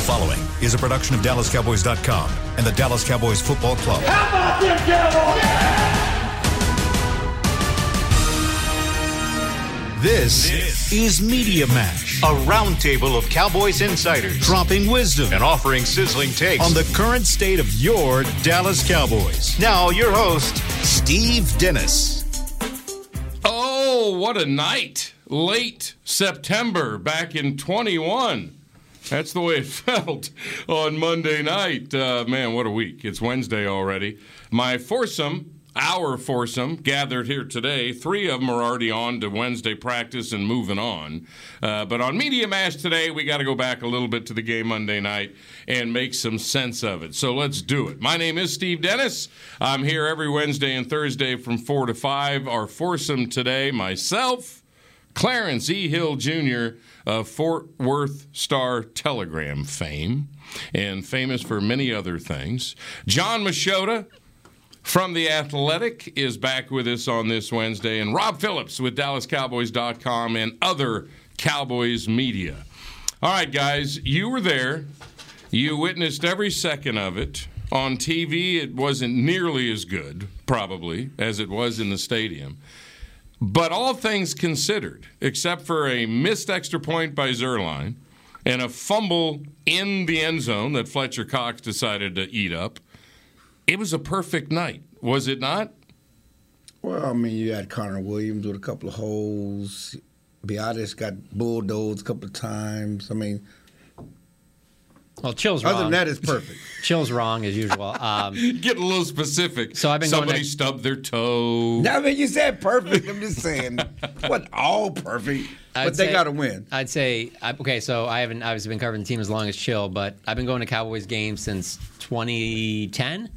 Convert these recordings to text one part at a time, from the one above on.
The following is a production of DallasCowboys.com and the Dallas Cowboys Football Club. How about them Cowboys? This, is Media Mash, A roundtable of Cowboys insiders dropping wisdom and offering sizzling takes. on the current state of your Dallas Cowboys. now, your host, Steve Dennis. Oh, what a night. Late September back in 21. That's the way it felt on Monday night. Uh, man, what a week. It's Wednesday already. My foursome, our foursome, gathered here today. Three of them are already on to Wednesday practice and moving on. Uh, but on Media Mash today, we got to go back a little bit to the game Monday night and make some sense of it. So let's do it. My name is Steve Dennis. I'm here every Wednesday and Thursday from 4 to 5. Our foursome today, myself. Clarence E. Hill Jr. of Fort Worth Star Telegram fame and famous for many other things. John Machota from The Athletic is back with us on this Wednesday, and Rob Phillips with DallasCowboys.com and other Cowboys media. All right, guys, you were there. You witnessed every second of it. On TV, it wasn't nearly as good, probably, as it was in the stadium. But all things considered, except for a missed extra point by Zuerlein and a fumble in the end zone that Fletcher Cox decided to eat up, it was a perfect night, was it not? Well, I mean, you had Connor Williams with a couple of holes. Beatis got bulldozed a couple of times. I mean, Well, chill's wrong. other than that, it's perfect. chill's wrong as usual. Um, Get a little specific. So I've been going Somebody to- stubbed their toe. I mean, you said perfect. I'm just saying, what all perfect, but I'd they say- got to win. I'd say I- okay. So I haven't obviously been covering the team as long as Chill, but I've been going to Cowboys games since 2010.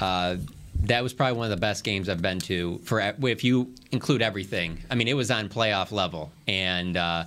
Uh, that was probably one of the best games I've been to for if you include everything. I mean, it was on playoff level, and uh,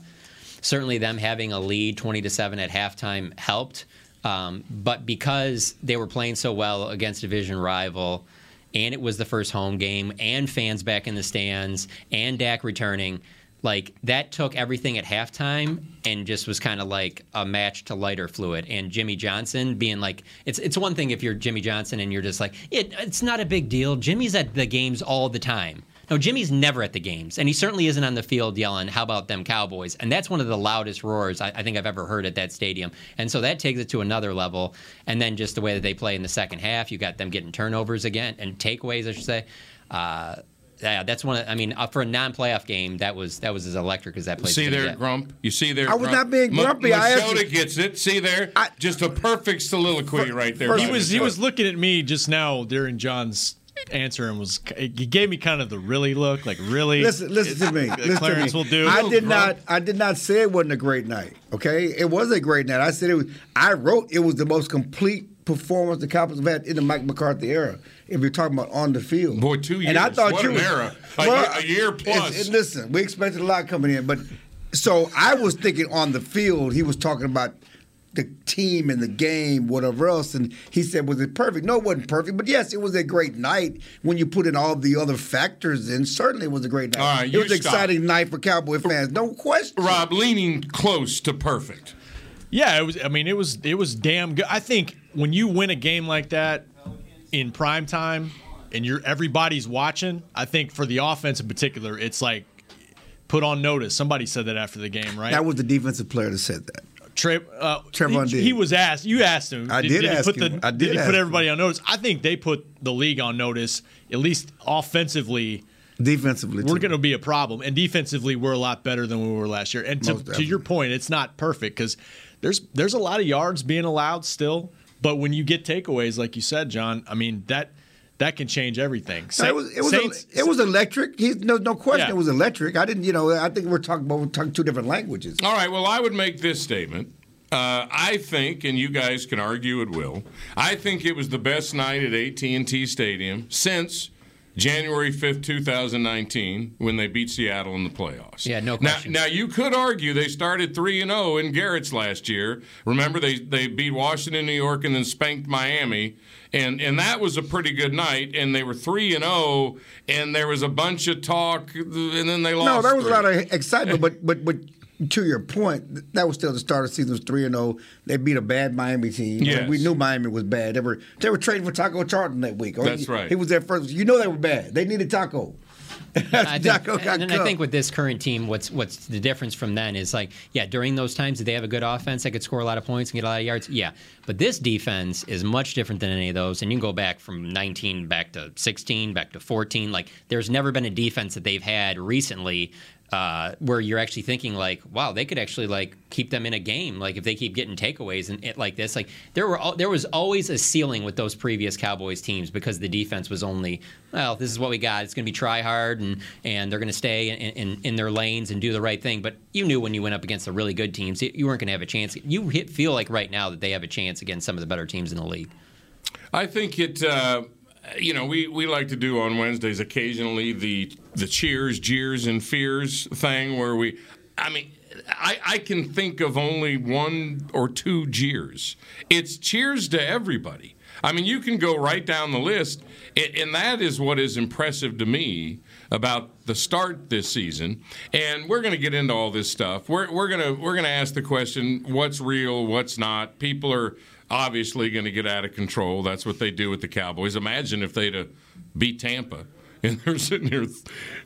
certainly them having a lead 20 to seven at halftime helped. Um, but because they were playing so well against a division rival, and it was the first home game, and fans back in the stands, and Dak returning, like that took everything at halftime and just was kind of like a match to lighter fluid. And Jimmy Johnson being like, it's it's one thing if you're Jimmy Johnson and you're just like, it, it's not a big deal. Jimmy's at the games all the time. No, Jimmy's never at the games, and he certainly isn't on the field yelling, "How about them Cowboys?" And that's one of the loudest roars I, I think I've ever heard at that stadium. And so that takes it to another level. And then just the way that they play in the second half, you got them getting turnovers again and takeaways, I should say. Uh, yeah, that's one. Of, I mean, uh, for a non-playoff game, that was that was as electric as that place. See there, get. Grump. You see there. I was Grump? not being Ma- grumpy. I asked Machota you- gets it. See there. I- Just a perfect soliloquy right there. He was he was looking at me just now during John's answer and was he gave me kind of the really look, like really. Listen, listen to me. Listen Clarence to me. will do. I did Grump. not. I did not say it wasn't a great night. Okay, it was a great night. I said it was. I wrote it was the most complete performance the Cowboys have had in the Mike McCarthy era. If you're talking about on the field, Boy, two And I years. thought What you an was- era. A Well, year- a year it's- plus. it- listen, we expected a lot coming in, but so I was thinking on the field, he was talking about the team and the game, whatever else. And he said, Was it perfect? No, it wasn't perfect. But yes, it was a great night when you put in all the other factors in. Certainly it was a great night. All right, it you was an exciting night for Cowboy fans. No question. Rob leaning close to perfect. Yeah, it was. I mean, it was it was damn good. I think when you win a game like that in prime time and you're everybody's watching, I think for the offense in particular, it's like put on notice. Somebody said that after the game, right? That was the defensive player that said that. Tre- uh, Trevon he, he was asked. You asked him. I did he ask put him. The, I did he ask put him. everybody on notice? I think they put the league on notice. At least offensively, Defensively, we're going to be a problem, and defensively, we're a lot better than we were last year. And to, to your point, it's not perfect because there's there's a lot of yards being allowed still. But when you get takeaways, like you said, John, I mean that that can change everything. No, it was it was Saints- it was electric. He's no no question. Yeah. It was electric. I didn't you know I think we're talking about we're talking two different languages. All right. Well, I would make this statement. Uh, I think, and you guys can argue at will. I think it was the best night at AT&T Stadium since January fifth, two thousand nineteen, when they beat Seattle in the playoffs. Yeah, no Now, question. now you could argue they started three and zero in Garrett's last year. Remember they they beat Washington, New York, and then spanked Miami. And, and that was a pretty good night, and they were three and zero, and there was a bunch of talk, and then they lost. No, there was a lot of excitement, but but but to your point, that was still the start of the season was three and zero. They beat a bad Miami team. Yes. we knew Miami was bad. They were they were trading for Taco Charlton that week. That's he, right. He was their first. You know they were bad. They needed Taco. I think, Taco and then I think with this current team, what's what's the difference from then is like, yeah, during those times, did they have a good offense that could score a lot of points and get a lot of yards? Yeah, but this defense is much different than any of those, and you can go back from 19 back to 16, back to 14. Like, there's never been a defense that they've had recently uh, where you're actually thinking like, wow, they could actually like keep them in a game. Like if they keep getting takeaways and it like this, like there were there was always a ceiling with those previous Cowboys teams because the defense was only, well, this is what we got. It's going to be try hard and and they're going to stay in, in in their lanes and do the right thing. But you knew when you went up against the really good teams, you weren't going to have a chance. You hit, feel like right now that they have a chance against some of the better teams in the league. I think it. Uh, you know, we, we like to do on Wednesdays occasionally the the cheers, jeers, and fears thing where we. I mean, I, I can think of only one or two jeers. It's cheers to everybody. I mean, you can go right down the list, and that is what is impressive to me about the start this season. And we're going to get into all this stuff. We're, we're going to we're going to ask the question: What's real? What's not? People are obviously going to get out of control. That's what they do with the Cowboys. Imagine if they'd have beat Tampa and they're sitting here th-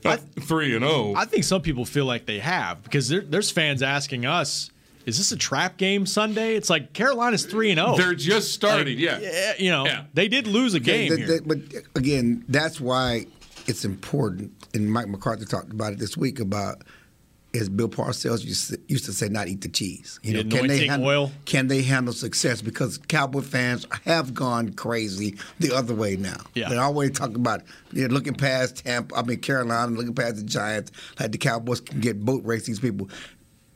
uh, three and oh. zero. I think some people feel like they have because there, there's fans asking us, "Is this a trap game Sunday?" It's like Carolina's three and zero. They're just starting. yeah. yeah, you know, Yeah. they did lose a game Th- here. th- but again, that's why it's important. And Mike McCarthy talked about it this week about, as Bill Parcells used to, used to say, not eat the cheese. You The know, can they handle, oil? Can they handle success? Because Cowboy fans have gone crazy the other way now. Yeah. They're always talking about they're looking past Tampa. I mean Carolina, looking past the Giants. Like the Cowboys can get boat race these people.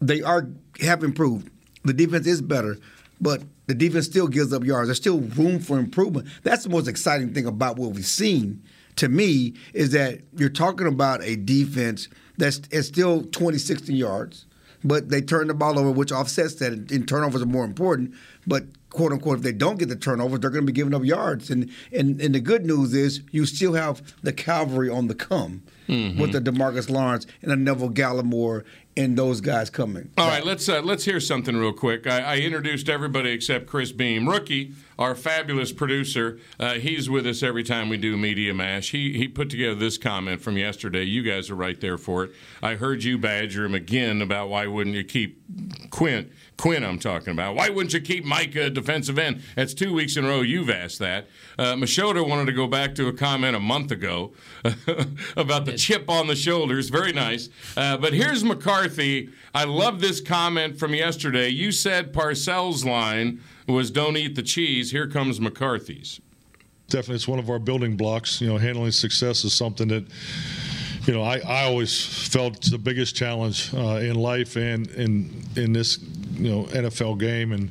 They are have improved. The defense is better, but the defense still gives up yards. There's still room for improvement. That's the most exciting thing about what we've seen. To me, is that you're talking about a defense that's is still 20, 60 yards, but they turn the ball over, which offsets that. And turnovers are more important. But quote unquote, if they don't get the turnovers, they're going to be giving up yards. And and and the good news is you still have the cavalry on the come mm-hmm. with the Demarcus Lawrence and a Neville Gallimore and those guys coming. All right, let's uh, let's hear something real quick. I, I introduced everybody except Chris Beam, rookie, our fabulous producer. Uh, he's with us every time we do Media Mash. He he put together this comment from yesterday. You guys are right there for it. I heard you badger him again about why wouldn't you keep Quinn? Quinn, I'm talking about. Why wouldn't you keep Mike a defensive end? That's two weeks in a row you've asked that. Uh, Machota wanted to go back to a comment a month ago about the chip on the shoulders. Very nice. Uh, but here's McCarthy. I love this comment from yesterday. You said Parcells' line was "Don't eat the cheese." Here comes McCarthy's. definitely it's one of our building blocks. You know, handling success is something that you know I, I always felt the biggest challenge uh, in life and in in this you know NFL game and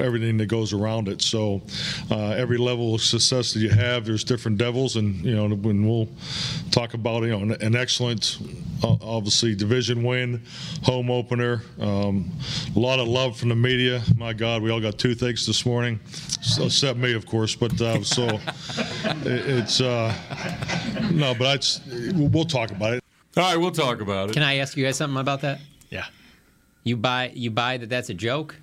everything that goes around it. So uh, every level of success that you have, there's different devils, and you know when we'll talk about you know an, an excellent, uh, obviously division win, home opener, um, a lot of love from the media. My God, we all got toothaches this morning, so, except me, of course. But uh, so it, it's uh, no, but it's, we'll talk about it. All right, we'll talk about it. Can I ask you guys something about that? yeah. You buy you buy that that's a joke?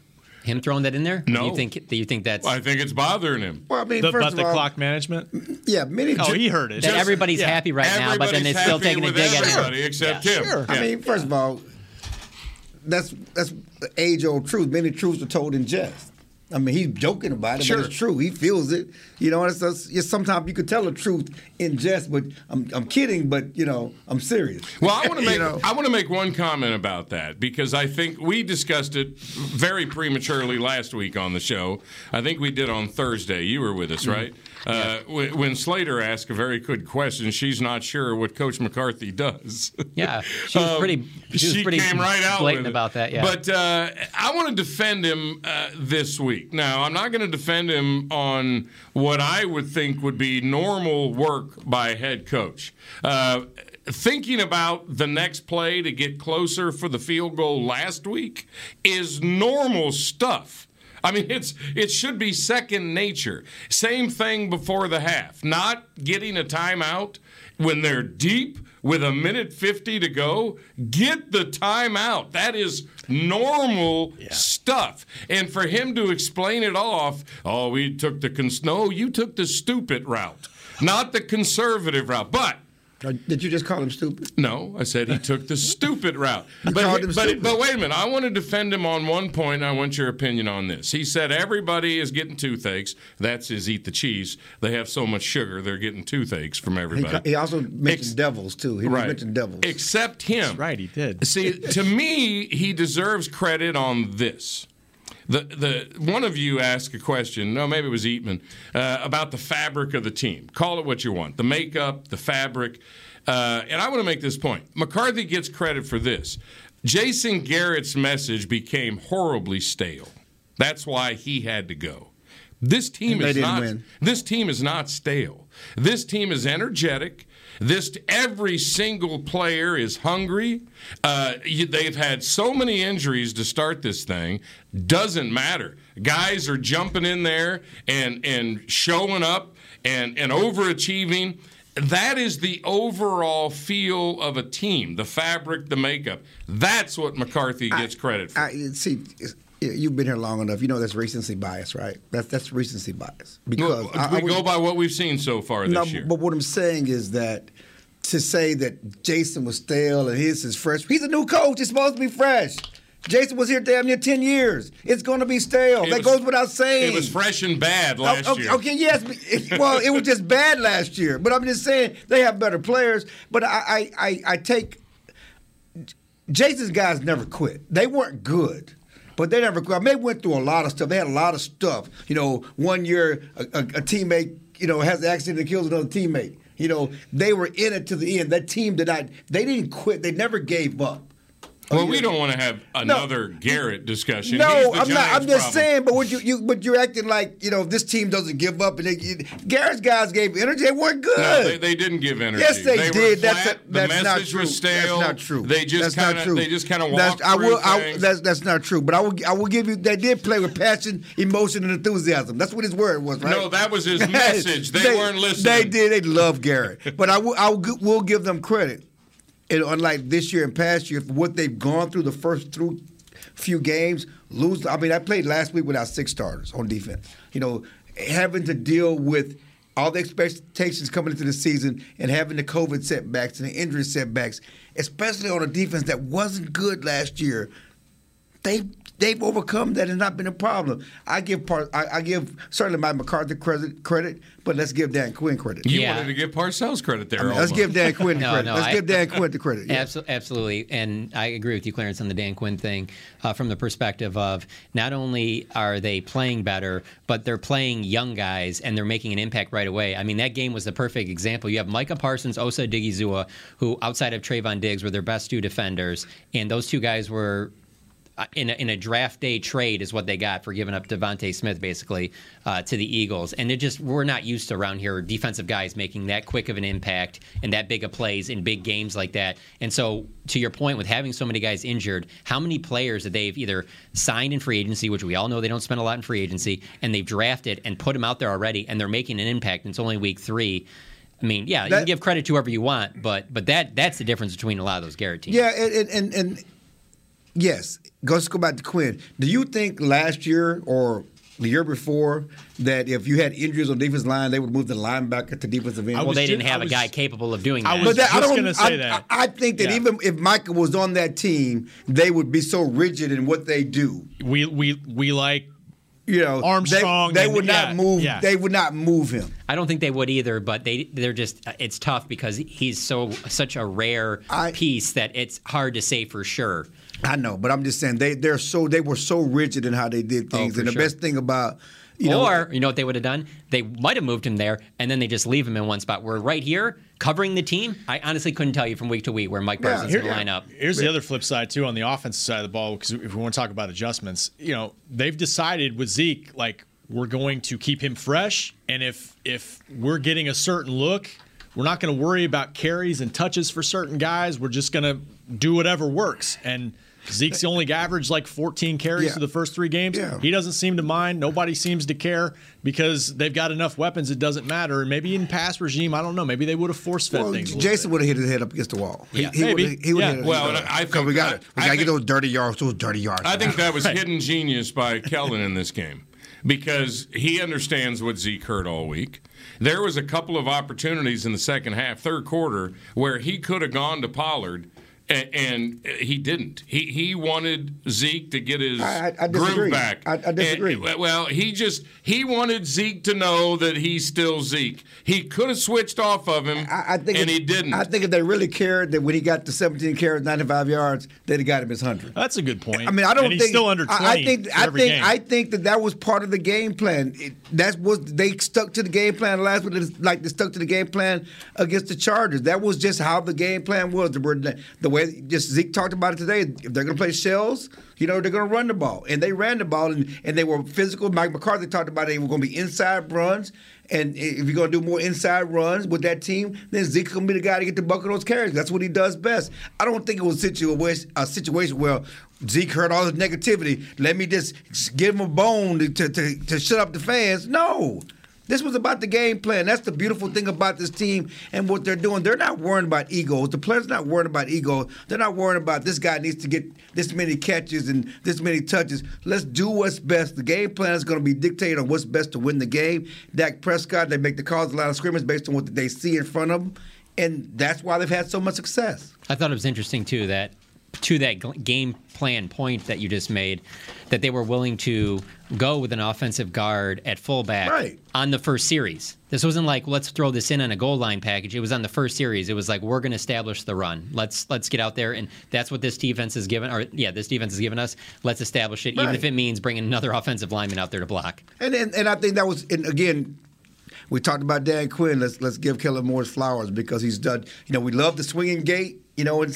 Him throwing that in there? No. You think do you think that's I think it's bothering him. Well, I mean, The, first about of the all, clock management. yeah, many. Oh, he heard it. that everybody's yeah. happy right now, but then they're still taking a with dig at everybody him? except Yeah, him. sure. I mean, first of all, that's that's the age old truth. Many truths are told in jest. I mean, he's joking about it, Sure. but it's true. He feels it. You know, it's, it's, it's sometimes you could tell the truth in jest, but I'm, I'm kidding, but you know, I'm serious. Well, I want to You make know? I want to make one comment about that because I think we discussed it very prematurely last week on the show. I think we did on Thursday. You were with us, mm-hmm. right? Uh, when, when Slater asked a very good question, she's not sure what Coach McCarthy does. Yeah, she was Um, pretty. She was pretty came right out blatant about that. Yeah, But uh, I want to defend him uh, this week. Now, I'm not going to defend him on what I would think would be normal work by a head coach. Uh, thinking about the next play to get closer for the field goal last week is normal stuff. I mean, it's it should be second nature. Same thing before the half. Not getting a timeout when they're deep with a minute 50 to go. Get the timeout. That is normal stuff. And for him to explain it off, oh, we took the cons- no, you took the stupid route, not the conservative route. But Did you just call him stupid? no, I said he took the stupid route. called But, him but, stupid. but wait a minute. I want to defend him on one point. I want your opinion on this. He said everybody is getting toothaches. That's his eat the cheese. They have so much sugar, they're getting toothaches from everybody. ca- he also mentioned Ex- devils too. He right. mentioned devils. Except him. Right, he did. See, to me, he deserves credit on this. The the one of you asked a question. No, maybe it was Eatman uh, about the fabric of the team. Call it what you want. The makeup, the fabric. Uh, and I want to make this point. McCarthy gets credit for this. Jason Garrett's message became horribly stale. That's why he had to go. This team is not. win. This team is not stale. This team is energetic. This every single player is hungry. Uh, they've had so many injuries to start this thing. Doesn't matter. Guys are jumping in there and and showing up and and overachieving. That is the overall feel of a team, the fabric, the makeup. That's what McCarthy gets credit for. I, see, you've been here long enough. You know that's recency bias, right? That's that's recency bias. Because we I- I would- go by what we've seen so far this no, year. but what I'm saying is that to say that Jason was stale and his is fresh, he's a new coach. It's supposed to be fresh. Jason was here damn near ten years. It's going to be stale. It that was- goes without saying. It was fresh and bad Oh, last okay, year. okay, yes. it- well, it was just bad last year. But I'm just saying they have better players. But I, I, I, I take Jason's guys never quit. They weren't good. But they never. I mean, they went through a lot of stuff. They had a lot of stuff. You know, one year a, a, a teammate, you know, has an accident and kills another teammate. You know, they were in it to the end. That team did not. They didn't quit. They never gave up. Oh, well, we don't want to have another Garrett discussion. No, I'm not. I'm just problem. saying. But what you, you, but you're acting like you know this team doesn't give up and they, you, Garrett's guys gave energy. They weren't good. No, they, they didn't give energy. Yes, they, were did. That's a, that's the not true. was stale. That's not true. They just kind of they just kind of walked I through will. I, that's that's not true. But I will. I will give you. They did play with passion, emotion, and enthusiasm. That's what his word was, right? No, that was his message. They weren't listening. They did. They love Garrett. but I will. I will give them credit. And unlike this year and past year, what they've gone through the first through few games, lose. I mean, I played last week without six starters on defense. You know, having to deal with all the expectations coming into the season and having the COVID setbacks and the injury setbacks, especially on a defense that wasn't good last year. They they've overcome that and not been a problem. I give part. I, I give certainly my McCarthy credit credit, but let's give Dan Quinn credit. you Yeah. wanted to give Parcells credit there. I mean, let's give Dan Quinn the No, credit. no, let's I- give Dan Quinn the credit. Yeah. Abso- Absolutely, and I agree with you, Clarence, on the Dan Quinn thing. Uh, from the perspective of not only are they playing better, but they're playing young guys and they're making an impact right away. I mean, that game was the perfect example. You have Micah Parsons, Osa Odighizuwa, who outside of Trevon Diggs were their best two defenders, and those two guys were in a, in a draft day trade is what they got for giving up DeVonta Smith basically uh, to the Eagles, and it just we're not used to around here defensive guys making that quick of an impact and that big of plays in big games like that. And so, to your point, with having so many guys injured, how many players that they've either signed in free agency, which we all know they don't spend a lot in free agency, and they've drafted and put them out there already, and they're making an impact. And it's only week three. I mean, yeah, you can give credit to whoever you want, but but that that's the difference between a lot of those Garrett teams. Yeah, and, and, and yes, let's go back to Quinn. Do you think last year or the year before that if you had injuries on defense line, they would move the linebacker to defensive end? I Well, they didn't I have a guy capable of doing that. I that. was But that, I just don't. gonna say I, that. I, I think that Yeah. even if Michael was on that team, they would be so rigid in what they do. We we we like You know, they- Armstrong They, and- would not yeah, move. yeah. They would not move him. I don't think they would either, but they they're just it's tough because he's so such a rare I- piece that it's hard to say for sure. I know, but I'm just saying they they're so they were so rigid in how they did oh, things. Oh, and the sure. best thing about you know, or you know what they would have done? They might have moved him there, and then they just leave him in one spot. We're right here covering the team. I honestly couldn't tell you from week to week where Mike Yeah, Parsons here- going to line up. Here's the other flip side too on the offensive side of the ball because if we want to talk about adjustments, you know they've decided with Zeke like we're going to keep him fresh, and if if we're getting a certain look, we're not going to worry about carries and touches for certain guys. We're just going to do whatever works. And Zeke's only averaged like 14 carries Yeah. for the first three games. Yeah. He doesn't seem to mind. Nobody seems to care because they've got enough weapons. It doesn't matter. And maybe in pass regime, I don't know. Maybe they would have force fed Well, things. Jason would have hit his head up against the wall. Yeah, he maybe. would've- he would Yeah. have hit Well, his and head up. I Because think- we got I- it. We got to get those dirty yards. Those dirty yards. I think that was Right. hidden genius by Kellen in this game because he understands what Zeke heard all week. There was a couple of opportunities in the second half, third quarter, where he could have gone to Pollard. A- And he didn't. He he wanted Zeke to get his I- I- I disagree. groove back. I- I disagree. And, well, he just he wanted Zeke to know that he's still Zeke. He could have switched off of him, I, I think and if- he didn't. I think if they really cared that when he got to 17 carries, 95 yards, they'd have got him his 100. That's a good point. I mean, I don't and think he's still under 20. I, I think I think game. I think that that was part of the game plan. It, that was they stuck to the game plan last week, like they stuck to the game plan against the Chargers. That was just how the game plan was. The, the, the way just Zeke talked about it today. If they're going to play shells, you know, they're going to run the ball, and they ran the ball, and, and they were physical. Mike McCarthy talked about it, they were going to be inside runs. And if you're going to do more inside runs with that team, then Zeke's going to be the guy to get the bucket of those carries. That's what he does best. I don't think it was a situation, where Zeke heard all this negativity. Let me just give him a bone to, to, to shut up the fans. No. This was about the game plan. That's the beautiful thing about this team and what they're doing. They're not worrying about egos. The players not worrying about ego. They're not worrying about this guy needs to get this many catches and this many touches. Let's do what's best. The game plan is going to be dictated on what's best to win the game. Dak Prescott, they make the calls a lot of scrimmage based on what they see in front of them, and that's why they've had so much success. I thought it was interesting too that to that game plan point that you just made, that they were willing to go with an offensive guard at fullback Right. on the first series. This wasn't like let's throw this in on a goal line package. It was on the first series. It was like we're going to establish the run. Let's let's get out there and that's what this defense has given. Or yeah, this defense has given us. Let's establish it, even if it means bringing another offensive lineman out there to block. And and, and I think that was and again. We talked about Dan Quinn. Let's let's give Kellen Moore's flowers because he's done. You know, we love the swinging gate. You know, and,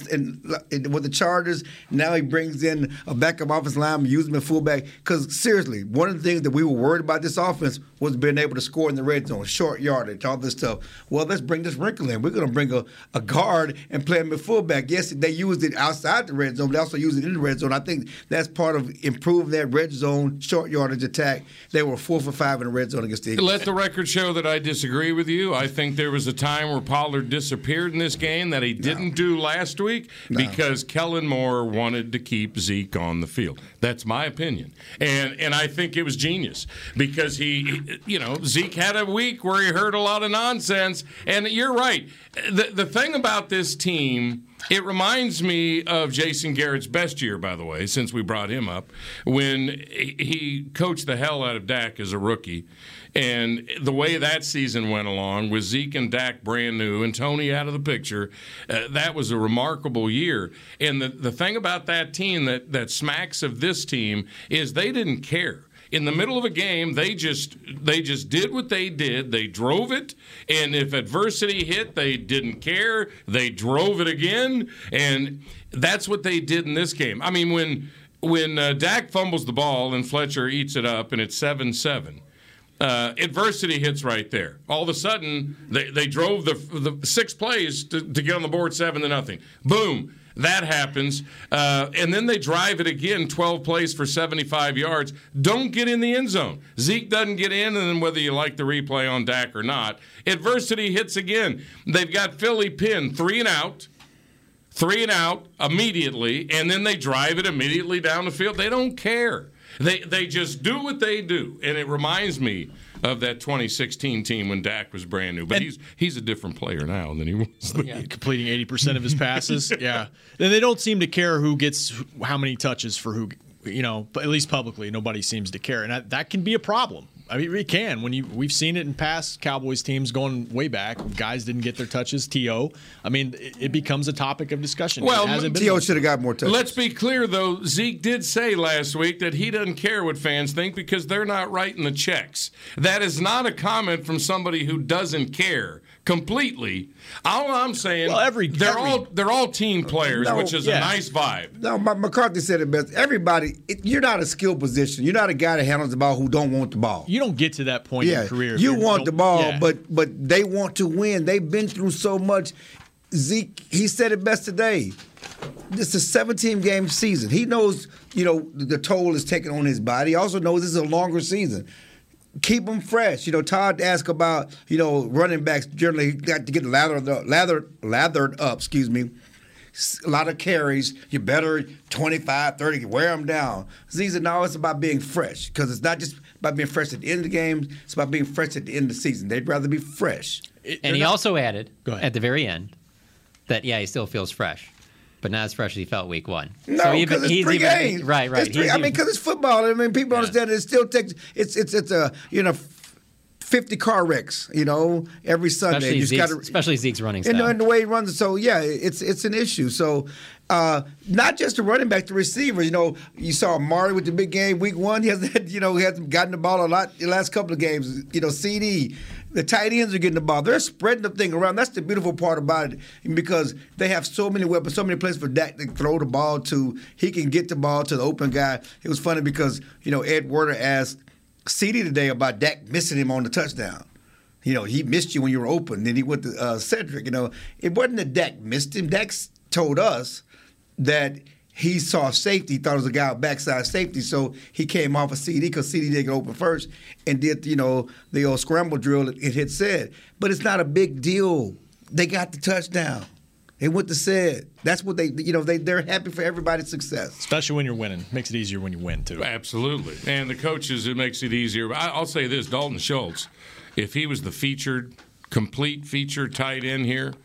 and, with the Chargers, now he brings in a backup offensive lineman, use him fullback. Because seriously, one of the things that we were worried about this offense was being able to score in the red zone, short yardage, all this stuff. Well, let's bring this wrinkle in. We're going to bring a, a guard and play him at fullback. Yes, they used it outside the red zone, but they also used it in the red zone. I think that's part of improving that red zone short yardage attack. They were four for five in the red zone against the Eagles. Let the record show that I disagree with you. I think there was a time where Pollard disappeared in this game that he didn't do last week because Kellen Moore wanted to keep Zeke on the field. That's my opinion, and and I think it was genius because he, you know, Zeke had a week where he heard a lot of nonsense, and you're right. The the thing about this team. It reminds me of Jason Garrett's best year, by the way, since we brought him up, when he coached the hell out of Dak as a rookie. And the way that season went along with Zeke and Dak brand new and Tony out of the picture, uh, that was a remarkable year. And the, the thing about that team that, that smacks of this team is they didn't care. In the middle of a game they just they just did what they did. They drove it. And if adversity hit they didn't care. They drove it again. And that's what they did in this game. I mean when when uh, Dak fumbles the ball and Fletcher eats it up and it's 7-7 uh, adversity hits right there. All of a sudden, they, they drove the, the six plays to, to get on the board seven to nothing. Boom. That happens. Uh, and then they drive it again, 12 plays for 75 yards. Don't get in the end zone. Zeke doesn't get in, and then whether you like the replay on Dak or not, adversity hits again. They've got Philly pinned, three and out. Three and out immediately, and then they drive it immediately down the field. They don't care. They they just do what they do, and it reminds me of that 2016 team when Dak was brand new. But And- he's he's a different player now than he was. then. completing 80% of his passes. yeah. Then they don't seem to care who gets how many touches for who, you know, but at least publicly, nobody seems to care. And that, that can be a problem. I mean, we can. When you we've seen it in past Cowboys teams going way back, guys didn't get their touches. To, I mean, it, it becomes a topic of discussion. Well, it. T.O. should have got more touches. Let's be clear, though. Zeke did say last week that he doesn't care what fans think because they're not writing the checks. That is not a comment from somebody who doesn't care completely. All I'm saying, Well, every- they're every- all they're all team players, No, which is yeah. a nice vibe. No, McCarthy said it best. Everybody, it, you're not a skill position. You're not a guy that handles the ball who don't want the ball. you don't get to that point in your career. you want the ball, yeah. but but they want to win. They've been through so much. Zeke, he said it best today. It's a 17 game season. He knows, you know, the toll is taken on his body. He also knows this is a longer season. Keep them fresh. You know, Todd asked about, you know, running backs generally got to get lathered up, lathered, lathered up, excuse me. A lot of carries. You better 25, 30, wear them down. Z said, no, it's about being fresh because it's not just about being fresh at the end of the game. It's about being fresh at the end of the season. They'd rather be fresh. And he also added at the very end that yeah, he still feels fresh, but not as fresh as he felt week one. No, so because it's he's three even- games. Right, right. It's three- He's I mean, because it's football. I mean, people Yeah. understand it still takes. It's it's it's a you know. 50 car wrecks, you know, every Sunday. especially Zeke's, gotta- especially Zeke's running and, style. and the way he runs. So yeah, it's it's an issue. So uh, not just the running back, the receiver. You know, you saw Amari with the big game week one. He hasn't, you know, he hasn't gotten the ball a lot the last couple of games. You know, CD. The tight ends are getting the ball. They're spreading the thing around. That's the beautiful part about it because they have so many weapons, so many places for Dak to throw the ball to. He can get the ball to the open guy. It was funny because you know Ed Werder asked CD today about Dak missing him on the touchdown. You know, he missed you when you were open. Then he went to uh, Cedric. You know, it wasn't that Dak missed him. Dak told us that he saw safety, he thought it was a guy backside safety, so he came off of CD because CD didn't get open first and did, you know, the old scramble drill it, it had said. But it's not a big deal. They got the touchdown. They went to said. That's what they, you know, they, they're happy for everybody's success. Especially when you're winning. Makes it easier when you win, too. Absolutely. And the coaches, it makes it easier. I- I'll say this Dalton Schultz, if he was the featured, complete featured tight end here,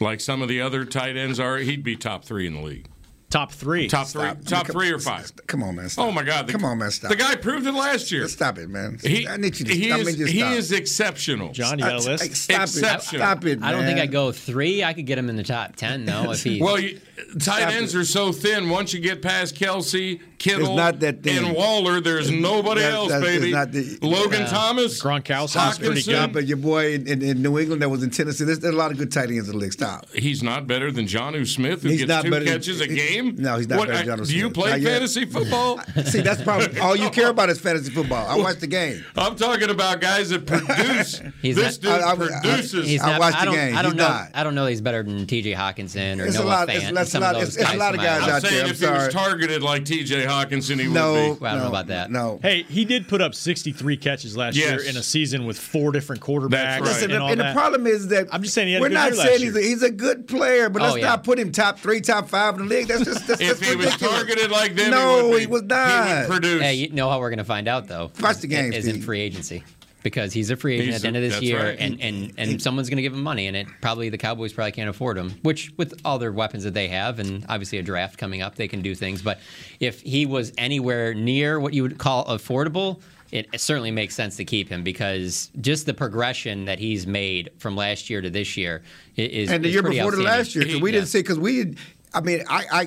like some of the other tight ends are, he'd be top three in the league. Top three. Top three, Stop. top Come- three or five. Come on, man. Stop. Oh my God! The, Come on, man. Stop. The guy proved it last year. Stop it, man. He, I need you to he stop. is, I he stop. is exceptional. John, you got a I- I- list? Stop Exceptional. it. Stop it, I don't think. I'd go three. I could get him in the top ten though if he. Well, you, tight Stop ends it. are so thin. Once you get past Kelce, Kittle, not that thin. and Waller, there's nobody That- else, baby. not the- Logan Yeah. Thomas, Gronkowski's pretty good. But your boy in, in, in New England that was in Tennessee, there's, there's a lot of good tight ends in the league. Stop. He's not better than Jonnu Smith, who He's gets not two catches a he- game. no, he's not What, better than I- Jonnu Do you play Not yet. fantasy football? See, that's probably all you care about is fantasy football. I watch the game. I'm talking about guys that produce. He's this not- dude I- I- I- produces. he's I not, watched I the don't, game. I don't He's know. not. I don't know. He's better than T.J. Hockenson or It's a lot- Fant. it's- that's some a of those it's- it's a lot of guys Iowa. I'm out there, saying I'm if he was targeted like T.J. Hockenson, he No, would be. I don't know about that. No. Hey, he did put up 63 catches last Yes. year in a season with four different quarterbacks. That's right. Listen, And, and the problem is that I'm just saying he had a we're good not year last saying he's a, year. he's a good player, but Oh, let's not put him top three, top five in the league. That's just that's, If that's he was targeted like them, no, he, would be, he was not. He would produce. Hey, you know how we're going to find out though? Watch the game, Is in free agency. Because he's a free agent He's at the end of this year, right. and, and, and someone's going to give him money, and it probably the Cowboys probably can't afford him. Which, with all their weapons that they have, and obviously a draft coming up, they can do things. But if he was anywhere near what you would call affordable, it, it certainly makes sense to keep him because just the progression that he's made from last year to this year is and the is year before the last year. we Yeah. didn't see because we. I mean, I, I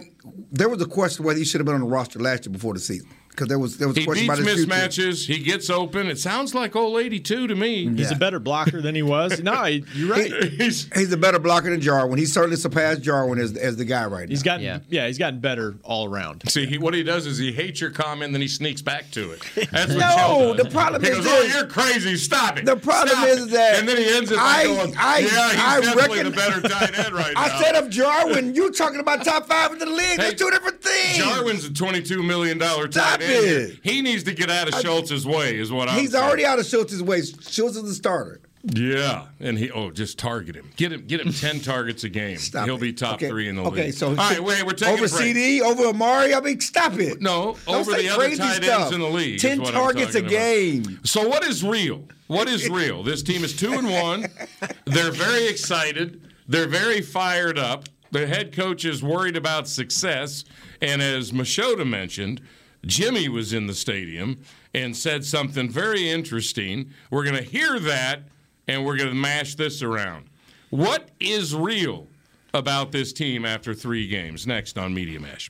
there was a question whether he should have been on the roster last year before the season because there was there was a He question beats about his future. mismatches. He gets open. It sounds like old lady too to me. He's a better blocker than he was. No, he- you're right. He's, He's a better blocker than Jarwin. He certainly surpassed Jarwin as, as the guy right now. He's gotten Yeah. yeah. he's gotten better all around. see, he, what he does is he hates your comment, then he sneaks back to it. That's what No, the problem he is goes, "Oh, you're crazy. Stop it." The problem Stop is it." that and then he ends it by I- going, I- "Yeah, he's I definitely reckon- the better tight end right now." I said of Jarwin, you talking about top five in the league. Hey, That's two different things. Jarwin's a twenty-two million dollar Stop tight end. It. He needs to get out of Schultz's way, is what I'm. He's saying. already out of Schultz's way. Schultz is the starter. Yeah, and he oh just target him. Get him get him ten targets a game. Stop He'll it. be top Okay, three in the okay, league. so all right, wait, we're taking over. CD, over Amari. I mean, stop it. No, Don't over the other tight stuff. ends in the league. Ten targets a talking about. game. So what is real? What is real? This team is two and one. They're very excited. They're very fired up. The head coach is worried about success. And as Machota mentioned, Jimmy was in the stadium and said something very interesting. We're going to hear that and we're going to mash this around. What is real about this team after three games? Next on Media Mash.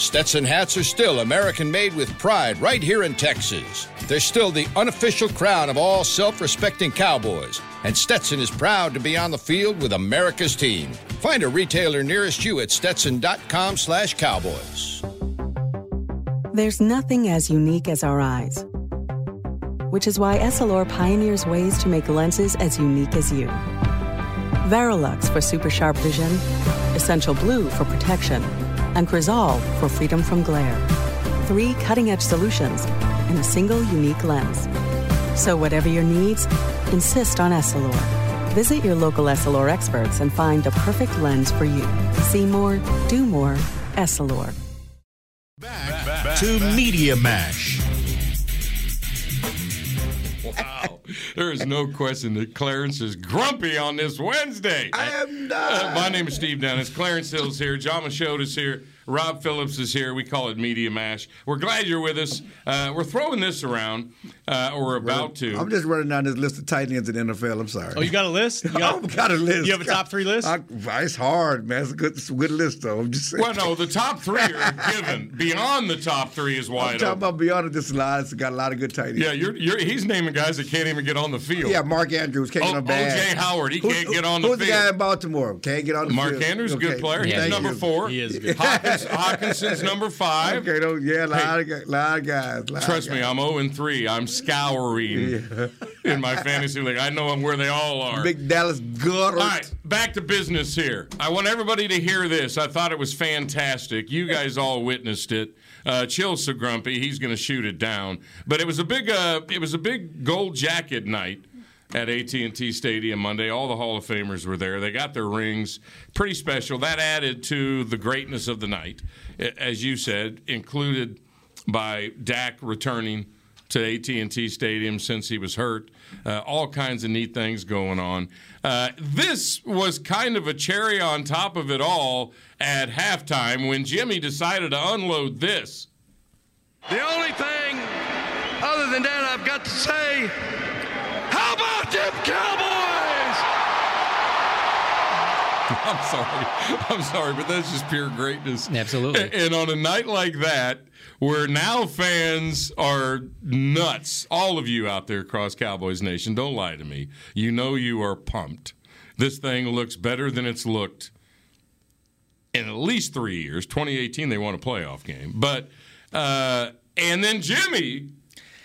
Stetson hats are still American made with pride right here in Texas. They're still the unofficial crown of all self respecting cowboys, and Stetson is proud to be on the field with America's team. Find a retailer nearest you at stetson.com slash cowboys. There's nothing as unique as our eyes, which is why Essilor pioneers ways to make lenses as unique as you. Varilux for super sharp vision, Essential Blue for protection, and Crizal for freedom from glare. Three cutting edge solutions in a single unique lens. So, whatever your needs, insist on Essilor. Visit your local Essilor experts and find the perfect lens for you. See more, do more, Essilor. Back to Media Mash. There is no question that Clarence is grumpy on this Wednesday. I am not. Uh, my name is Steve Dennis. Clarence Hill's here. John Machota is here. Rob Phillips is here. We call it Media Mash. We're glad you're with us. Uh, we're throwing this around, uh, or we're about to. I'm just running down this list of tight ends in the NFL. I'm sorry. Oh, you got a list? You got, I've got a list. You have a top three list? I, it's hard, man. It's a good, it's a good list, though. I'm just saying. well, no, the top three are given. Beyond the top three is wide I'm wide talking open. about beyond it, this line. It's got a lot of good tight ends. Yeah, you're, you're, he's naming guys that can't even get on the field. Yeah, Mark Andrews can't O- get on bad. O.J. Howard, he Who- can't get on the who's field. the guy in Baltimore? Can't get on the Mark field. Mark Andrews, a good Okay, player. He's thank number you. four. He is good. Hawkins, Hockenson's number five. Okay, don't, yeah, a lot, Hey. of, guys- lot of guys. Lot Trust of me. I'm 0 and 3. I'm scouring in my fantasy league. I know where they all are. Big Dallas Goedert. All right, back to business here. I want everybody to hear this. I thought it was fantastic. You guys all witnessed it. Uh, Chill's so grumpy, he's going to shoot it down. But it was a big, uh, it was a big gold jacket night at AT&T Stadium Monday. All the Hall of Famers were there. They got their rings. Pretty special. That added to the greatness of the night, as you said, included by Dak returning to AT&T Stadium since he was hurt. Uh, all kinds of neat things going on. Uh, this was kind of a cherry on top of it all at halftime when Jimmy decided to unload this. The only thing other than that I've got to say, how Cowboys? I'm sorry. I'm sorry, but that's just pure greatness. Absolutely. And on a night like that, where now fans are nuts, all of you out there across Cowboys Nation, don't lie to me. You know you are pumped. This thing looks better than it's looked in at least three years. 2018, they won a playoff game. But, uh, and then Jimmy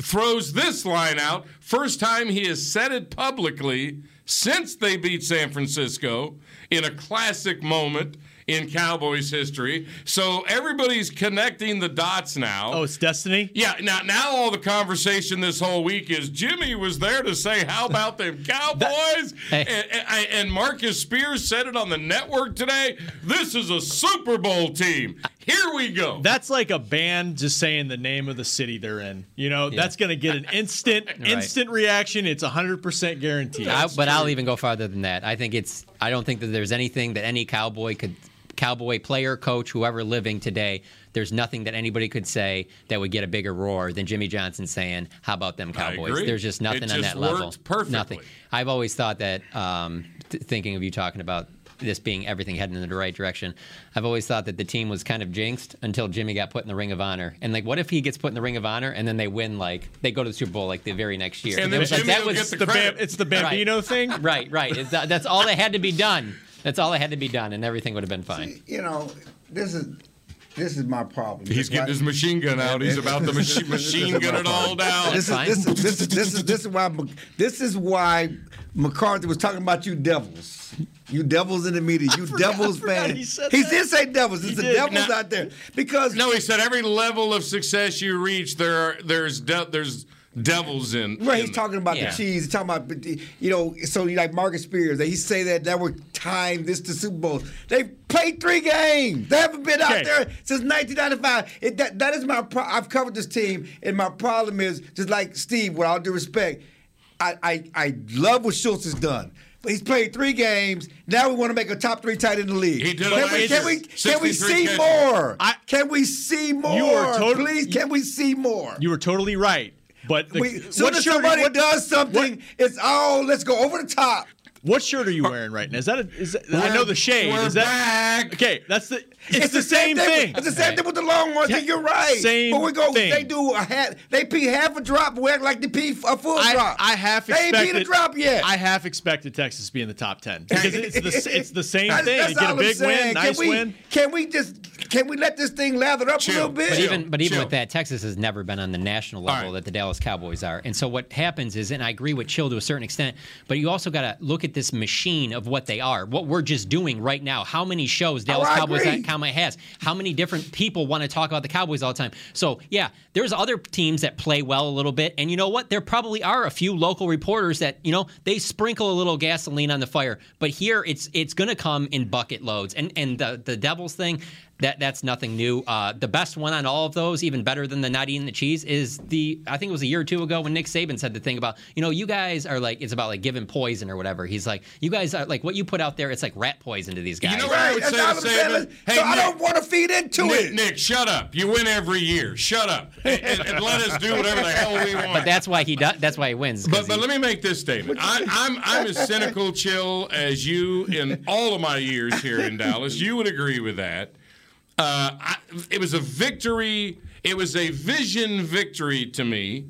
throws this line out. First time he has said it publicly since they beat San Francisco in a classic moment in Cowboys history. So everybody's connecting the dots now. Oh, it's destiny. Yeah, now now all the conversation this whole week is Jimmy was there to say, "How about them Cowboys?" and, and, and Marcus Spears said it on the network today. This is a Super Bowl team. Here we go. That's like a band just saying the name of the city they're in. You know, that's going to get an instant, instant reaction. It's 100% guaranteed. I, but I'll even go farther than that. I think it's. I don't think that there's anything that any cowboy could, cowboy player, coach, whoever living today. There's nothing that anybody could say that would get a bigger roar than Jimmy Johnson saying, "How about them Cowboys?" agree. There's just nothing It on just that level. worked perfectly. Nothing. I've always thought that. Um, th- thinking of you talking about this being everything heading in the right direction, I've always thought that the team was kind of jinxed until Jimmy got put in the Ring of Honor. And like, what if he gets put in the Ring of Honor and then they win? Like, they go to the Super Bowl like the very next year. And It then was like, Jimmy that will was get the the credit. Bam- it's the Bambino thing. Right, right. It's, that- that's all that had to be done. That's all that had to be done, and everything would have been fine. You know, this is This is my problem. He's getting his machine gun out. He's about to machi- machine gun it all down. This is, this, is, this, is, this, is, this is why this is why McCarthy was talking about you devils. You devils in the media. You devils fan. He, did say devils. It's the did. devils Now- out there. Because No, he said every level of success you reach, there are there's de- there's devils in. Right, in he's talking about Yeah. the cheese. He's talking about, you know, so like Marcus Spears, he say that that were timed this to Super Bowl. They played three games. They haven't been out there since 1995. It, that, that is my. Pro- I've covered this team, and my problem is just like Steve. With all due respect, I I, I love what Schultz has done. But he's played three games. Now we want to make a top three tight in the league. He did can, we, can we can we see catches. more? can we see more? You are totally- Please, can we see more? You were totally right. But the, We, soon what as shirt- somebody what- does something, it's oh, let's go over the top. What shirt are you wearing right now? Is that a? Is that, I know the shade. we're is that okay? That's the. It's, the, same thing. It's the same thing with the long ones. Yeah, You're right. same But we go. thing. They do a half. They pee half a drop. We act like they pee a full I, drop. I half They expected. ain't peed a drop yet. I half expected Texas to be in the top ten because it's the it's the same That's- thing. that's You get a all I'm big saying. win, Can nice we, win. Can we just? Can we let this thing lather up a little bit? But even but even Chill. with that, Texas has never been on the national level that the Dallas Cowboys are. And so what happens is, and I agree with Chill to a certain extent, but you also got to look at this machine of what they are, what we're just doing right now. How many shows oh, Dallas Oh, Cowboys agree. Cowboy has? How many different people want to talk about the Cowboys all the time? So yeah, there's other teams that play well a little bit, and you know what? There probably are a few local reporters that you know they sprinkle a little gasoline on the fire. But here, it's it's going to come in bucket loads, and and the the Devils thing. That that's nothing new. Uh, the best one on all of those, even better than the not eating the cheese, is the I think it was a year or two ago when Nick Saban said the thing about you know you guys are like it's about like giving poison or whatever. He's like you guys are like what you put out there. It's like rat poison to these guys. You know what I would That's say all to I'm. Saban? Hey, so I don't want to feed into Nick, it. Nick, shut up. You win every year. Shut up. And, and- and let us do whatever the hell we want. But that's why he does. That's why he wins. But, but he- let me make this statement. I, I'm I'm as cynical, chill as you in all of my years here in Dallas. You would agree with that. Uh, I, it was a victory. It was a vision victory to me.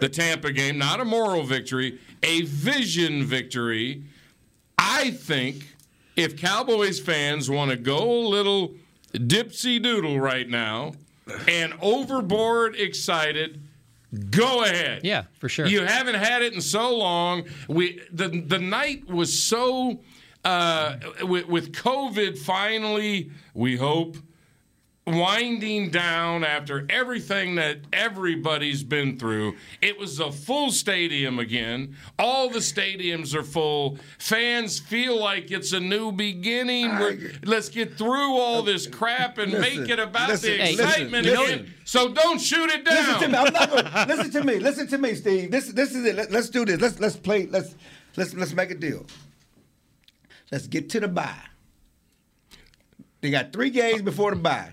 The Tampa game, not a moral victory, a vision victory. I think if Cowboys fans want to go a little dipsy doodle right now and overboard excited, go ahead. Yeah, for sure. You haven't had it in so long. We the the night was so uh, with, with COVID finally. We hope winding down after everything that everybody's been through. It was a full stadium again. All the stadiums are full. Fans feel like it's a new beginning. We're, let's get through all this uh, crap and Listen, make it about listen, the excitement listen. again. So don't shoot it down. Listen to me. I'm not gonna, listen to me. Listen to me, Steve. This this is it. Let, us do this. Let's let's play. Let's let's let's make a deal. Let's get to the bye. They got three games before the bye.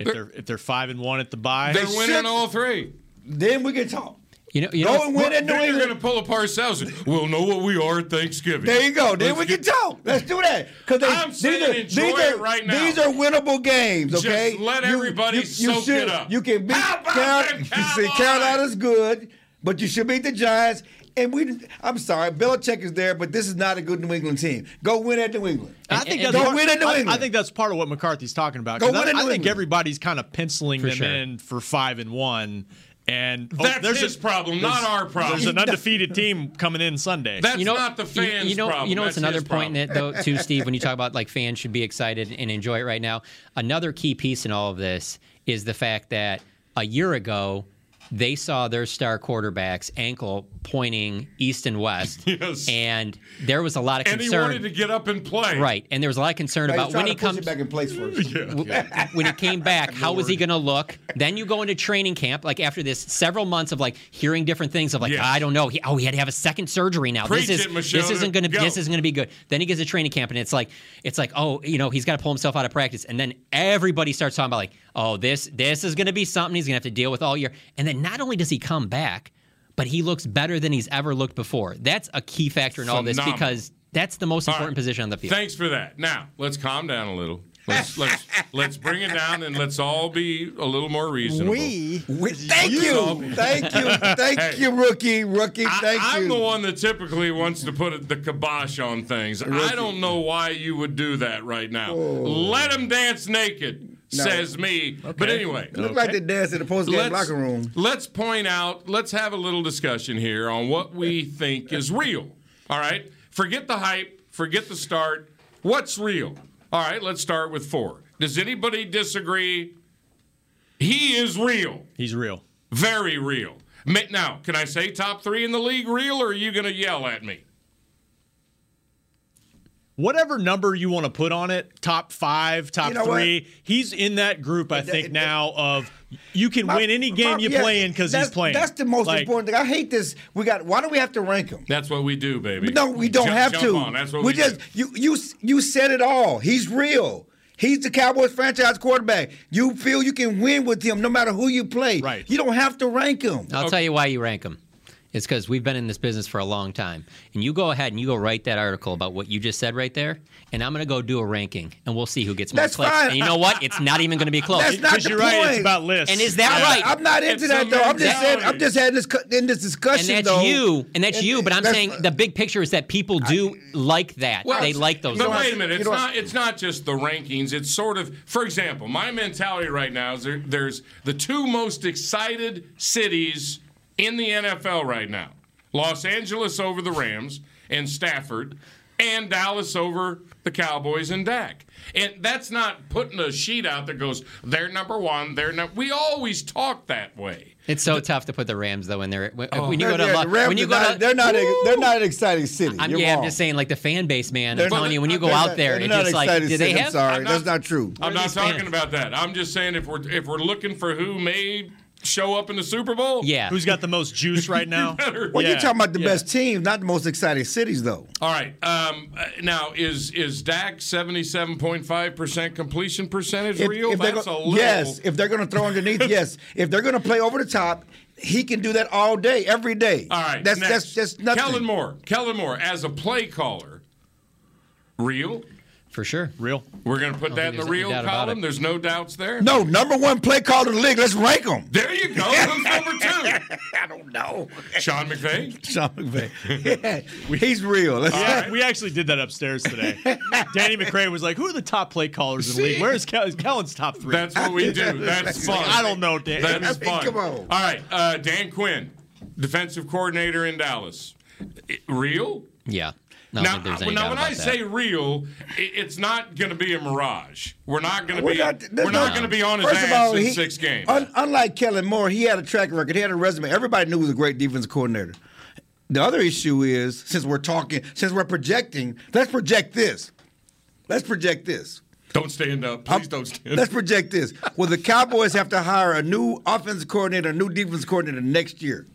If they're if they're five and one at the bye, They're They winning should- all three. Then we can talk. you know, you Go know, and win in New Then you're going to pull apart ourselves. We'll know what we are at Thanksgiving. There you go. Then Let's we can talk. Let's do that. Because I'm saying enjoy it right now. These are winnable games. Okay, Just Okay. let everybody soak should, it up. You can beat How about Carolina. them You see, Cowboys? Carolina's good, but you should beat the Giants. And we, I'm sorry, Belichick is there, but this is not a good New England team. Go win at New England. I think and- that's Go part, win in New I, England. I think that's part of what McCarthy's talking about. Go 'cause win I, in I New think England. everybody's kind of penciling For them sure. in for five and one. And oh, That's there's his a, problem, not our problem. There's an undefeated team coming in Sunday. That's you know, not the you- fans' you know, problem. You know, what's That's another his point in it though, too, Steve. When you talk about like fans should be excited and enjoy it right now, another key piece in all of this is the fact that a year ago they saw their star quarterback's ankle pointing east and west, Yes. and there was a lot of concern. and he wanted to get up and play. Right, and there was a lot of concern He's about when he comes back in place first. w- when he came back, how was he going to look? Then you go into training camp, like after this several months of like hearing different things of like Yes. I don't know, he, oh he had to have a second surgery now. Preach this is it, this Michelle. isn't going to Go. this isn't going to be good. Then he gets to training camp and it's like it's like oh you know he's got to pull himself out of practice, and then everybody starts talking about like oh this this is going to be something he's going to have to deal with all year, and then not only does he come back, but he looks better than he's ever looked before. That's a key factor in all this because that's the most All important right. position on the field. Thanks for that. Now let's calm down a little. Let's let's let's bring it down and let's all be a little more reasonable. We, thank You. you, thank you, thank Hey. you, rookie, rookie. Thank I, you. I'm the one that typically wants to put the kibosh on things. I don't know why you would do that right now. Oh. Let them dance naked. No. says me. But anyway, Look like they dance in the post game locker room. Let's point out, let's have a little discussion here on what we think is real. All right? Forget the hype, forget the start. What's real? All right, let's start with four. Does anybody disagree? He is real. He's real. Very real. Now, can I say top three in the league real, or are you going to yell at me? Whatever number you want to put on it, top five, top You know three, he's in that group. I think now of you can My- win any game my- you yeah, play in because he's that's- playing. That's the most Like, important thing. I hate this. We got. Why do we have to rank him? That's what we do, baby. No, we don't Jump- have jump to. on. That's what we, just do. you you you said it all. He's real. He's the Cowboys franchise quarterback. You feel you can win with him no matter who you play. Right. You don't have to rank him. I'll tell you why you rank them. It's because we've been in this business for a long time. And you go ahead and you go write that article about what you just said right there, and I'm going to go do a ranking, and we'll see who gets more That's clicks. fine. And you know what? It's not even going to be close. That's not the you're right, it's point. about lists. And is that I'm right? I'm not into It's that a though. I'm just saying. I'm just having this in this discussion and that's though. you, and that's And- you. But I'm saying the big picture is that people do like that. they like those. But ones. wait a minute, it's not. It's not just the rankings. It's sort of, for example, my mentality right now is there, there's the two most excited cities in the NFL right now: Los Angeles over the Rams and Stafford, and Dallas over the Cowboys and Dak. And that's not putting a sheet out that goes, "They're number one." They're not. We always talk that way. It's so tough to put the Rams though in there. When, oh, when you go to they're- Lo- the Rams when you go not, to they're not. A, they're not an exciting city. I'm, yeah, I'm just saying, like the fan base, man. They're I'm telling not- you, when you go out not- there, it's not just like, excited do they city. I'm sorry. I'm That's not- not true. I'm not talking fans? about that. I'm just saying if we're if we're looking for who may show up in the Super Bowl, Yeah. Who's got the most juice right now? Well, Yeah, you're talking about the yeah. best teams, not the most exciting cities, though. All right. Um, uh, now is is Dak seventy seven point five percent completion percentage real? they're That's go- a little. yes, if they're going to throw underneath, yes. If they're going to play over the top, he can do that all day, every day. All right. that's next. that's just nothing. Kellen Moore. Kellen Moore as a play caller. Real. For sure. Real. We're going to put that in the real any doubt about column. There's no doubts there. No, number one play caller in the league. Let's rank them. There you go. Who's number two? I don't know. Sean McVay. Sean McVay. Yeah, he's real. Let's Yeah, we actually did that upstairs today. Danny McRae was like, "Who are the top play callers in the league? Where is Kel- Kellen's top three? That's what we do. That's fun. I don't know, Dan. That's I mean, fun. come on. All right, uh, Dan Quinn, defensive coordinator in Dallas. Real? Yeah. No, now, don't think there's any now when I that. say real, i- it's not going to be a mirage. We're not going to be. not- there's we're not no- going to be on his ass all, in he- six games. Un- unlike Kellen Moore, he had a track record. He had a resume. Everybody knew he was a great defensive coordinator. The other issue is, since we're talking, since we're projecting, let's project this. Let's project this. don't stand up, please. don't stand. Up. Let's project this. Will the Cowboys have to hire a new offensive coordinator, a new defense coordinator next year,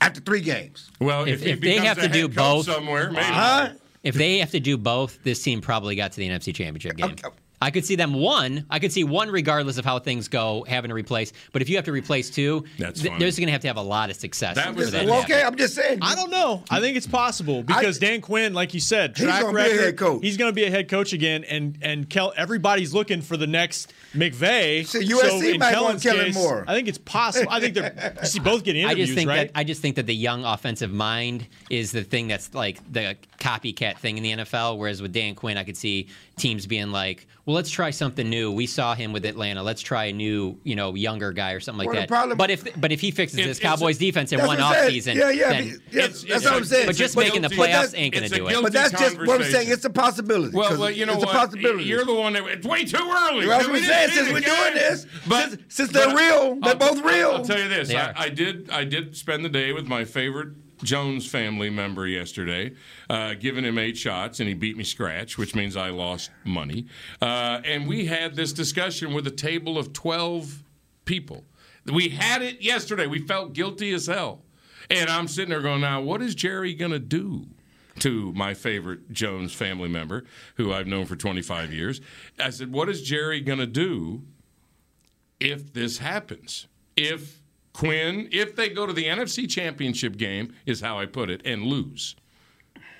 after three games? well, if, if, he if they becomes have a to do coach both, somewhere, maybe. Huh? If they have to do both, this team probably got to the NFC Championship game. Okay. I could see them one. I could see one, regardless of how things go, having to replace. But if you have to replace two, That's th- funny. there's going to have to have a lot of success. That was- that to Well, happen. okay, I'm just saying. I don't know. I think it's possible because Dan Quinn, like you said, He's track gonna be a record. head coach. He's going to be a head coach again, and and Kel, everybody's looking for the next McVay. See, USC in might Kellen's want Kellen case, Moore. I think it's possible. I think they're. You see, both getting I interviews, just think right? that I just think that the young offensive mind is the thing that's like the copycat thing in the NFL. Whereas with Dan Quinn, I could see teams being like, "Well, let's try something new. We saw him with Atlanta. Let's try a new, you know, younger guy or something like Well, that." problem- but if but if he fixes It's- this it's a- Cowboys defense in That's one what I'm offseason, saying. Yeah, yeah, then yeah, It's- that's it's what a- I'm saying. but just But making the guilty- playoffs that's- ain't going to do it. But that's just what I'm saying. It's a possibility. Well, 'cause well, you know it's what? a possibility. You're the one that it's way too early. That's what We I'm saying. Since we're doing this, but since- since they're but real, they're I'll- both real. I'll tell you this: They I, are. I did, I did spend the day with my favorite Jones family member yesterday, uh, giving him eight shots, and he beat me scratch, which means I lost money. Uh, and we had this discussion with a table of twelve people. We had it yesterday. We felt guilty as hell. And I'm sitting there going, now, what is Jerry going to do to my favorite Jones family member, who I've known for 25 years? I said, what is Jerry going to do if this happens? If Quinn, if they go to the NFC championship game, is how I put it, and lose.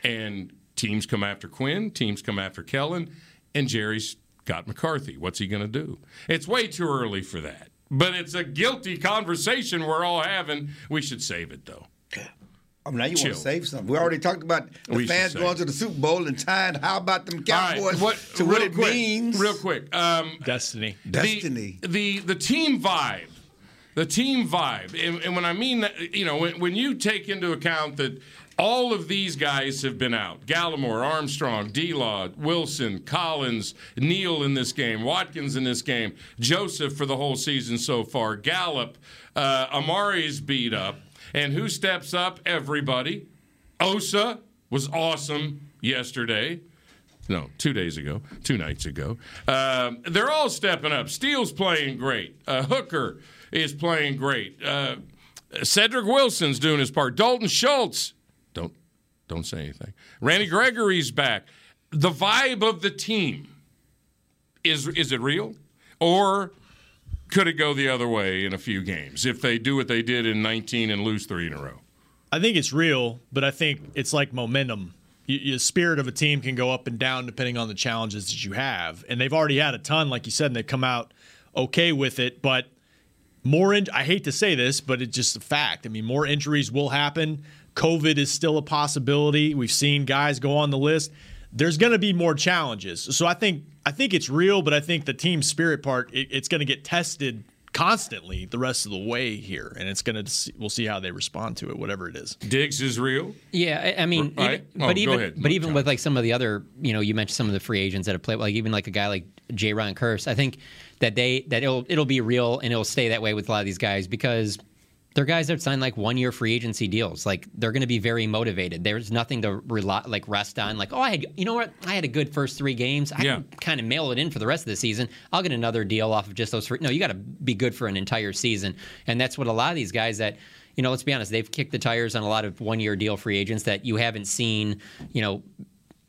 And teams come after Quinn, teams come after Kellen, and Jerry's got McCarthy. What's he going to do? It's way too early for that. But it's a guilty conversation we're all having. We should save it, though. Oh, now you chill. want to save something. We already talked about the We fans save. going to the Super Bowl and tying. How about them All right, Cowboys what, to what it quick, means? Real quick. Um, Destiny. Destiny. The, the the team vibe, the team vibe, and, and when I mean that, you know, when, when you take into account that all of these guys have been out, Gallimore, Armstrong, D-Law, Wilson, Collins, Neal in this game, Watkins in this game, Joseph for the whole season so far, Gallup, uh, Amari's beat up, and who steps up? Everybody. Osa was awesome yesterday. No, two days ago, two nights ago. Um, they're all stepping up. Steele's playing great. Uh, Hooker is playing great. Uh, Cedric Wilson's doing his part. Dalton Schultz, don't don't say anything. Randy Gregory's back. The vibe of the team is is it real, or could it go the other way in a few games if they do what they did in 19 and lose three in a row? I think it's real, but I think it's like momentum. The spirit of a team can go up and down depending on the challenges that you have, and they've already had a ton, like you said, and they've come out okay with it. But more, in, I hate to say this, but it's just a fact. I mean, more injuries will happen. COVID is still a possibility. We've seen guys go on the list. There's going to be more challenges. So I think I think it's real, but I think the team spirit part it, it's going to get tested constantly the rest of the way here, and it's going to we'll see how they respond to it, whatever it is. Diggs is real. Yeah, I, I mean, Right? even, Oh, but even ahead. but even with like some of the other, you know, you mentioned some of the free agents that have played, like even like a guy like Jayron Kearse. I think that they that it'll it'll be real and it'll stay that way with a lot of these guys because they're guys that sign like one year free agency deals. Like they're going to be very motivated. There's nothing to rely, like rest on. Like oh, I had you know what? I had a good first three games. I Yeah. can kind of mail it in for the rest of the season. I'll get another deal off of just those. Free, no, you got to be good for an entire season, and that's what a lot of these guys that you know. Let's be honest, they've kicked the tires on a lot of one year deal free agents that you haven't seen. You know.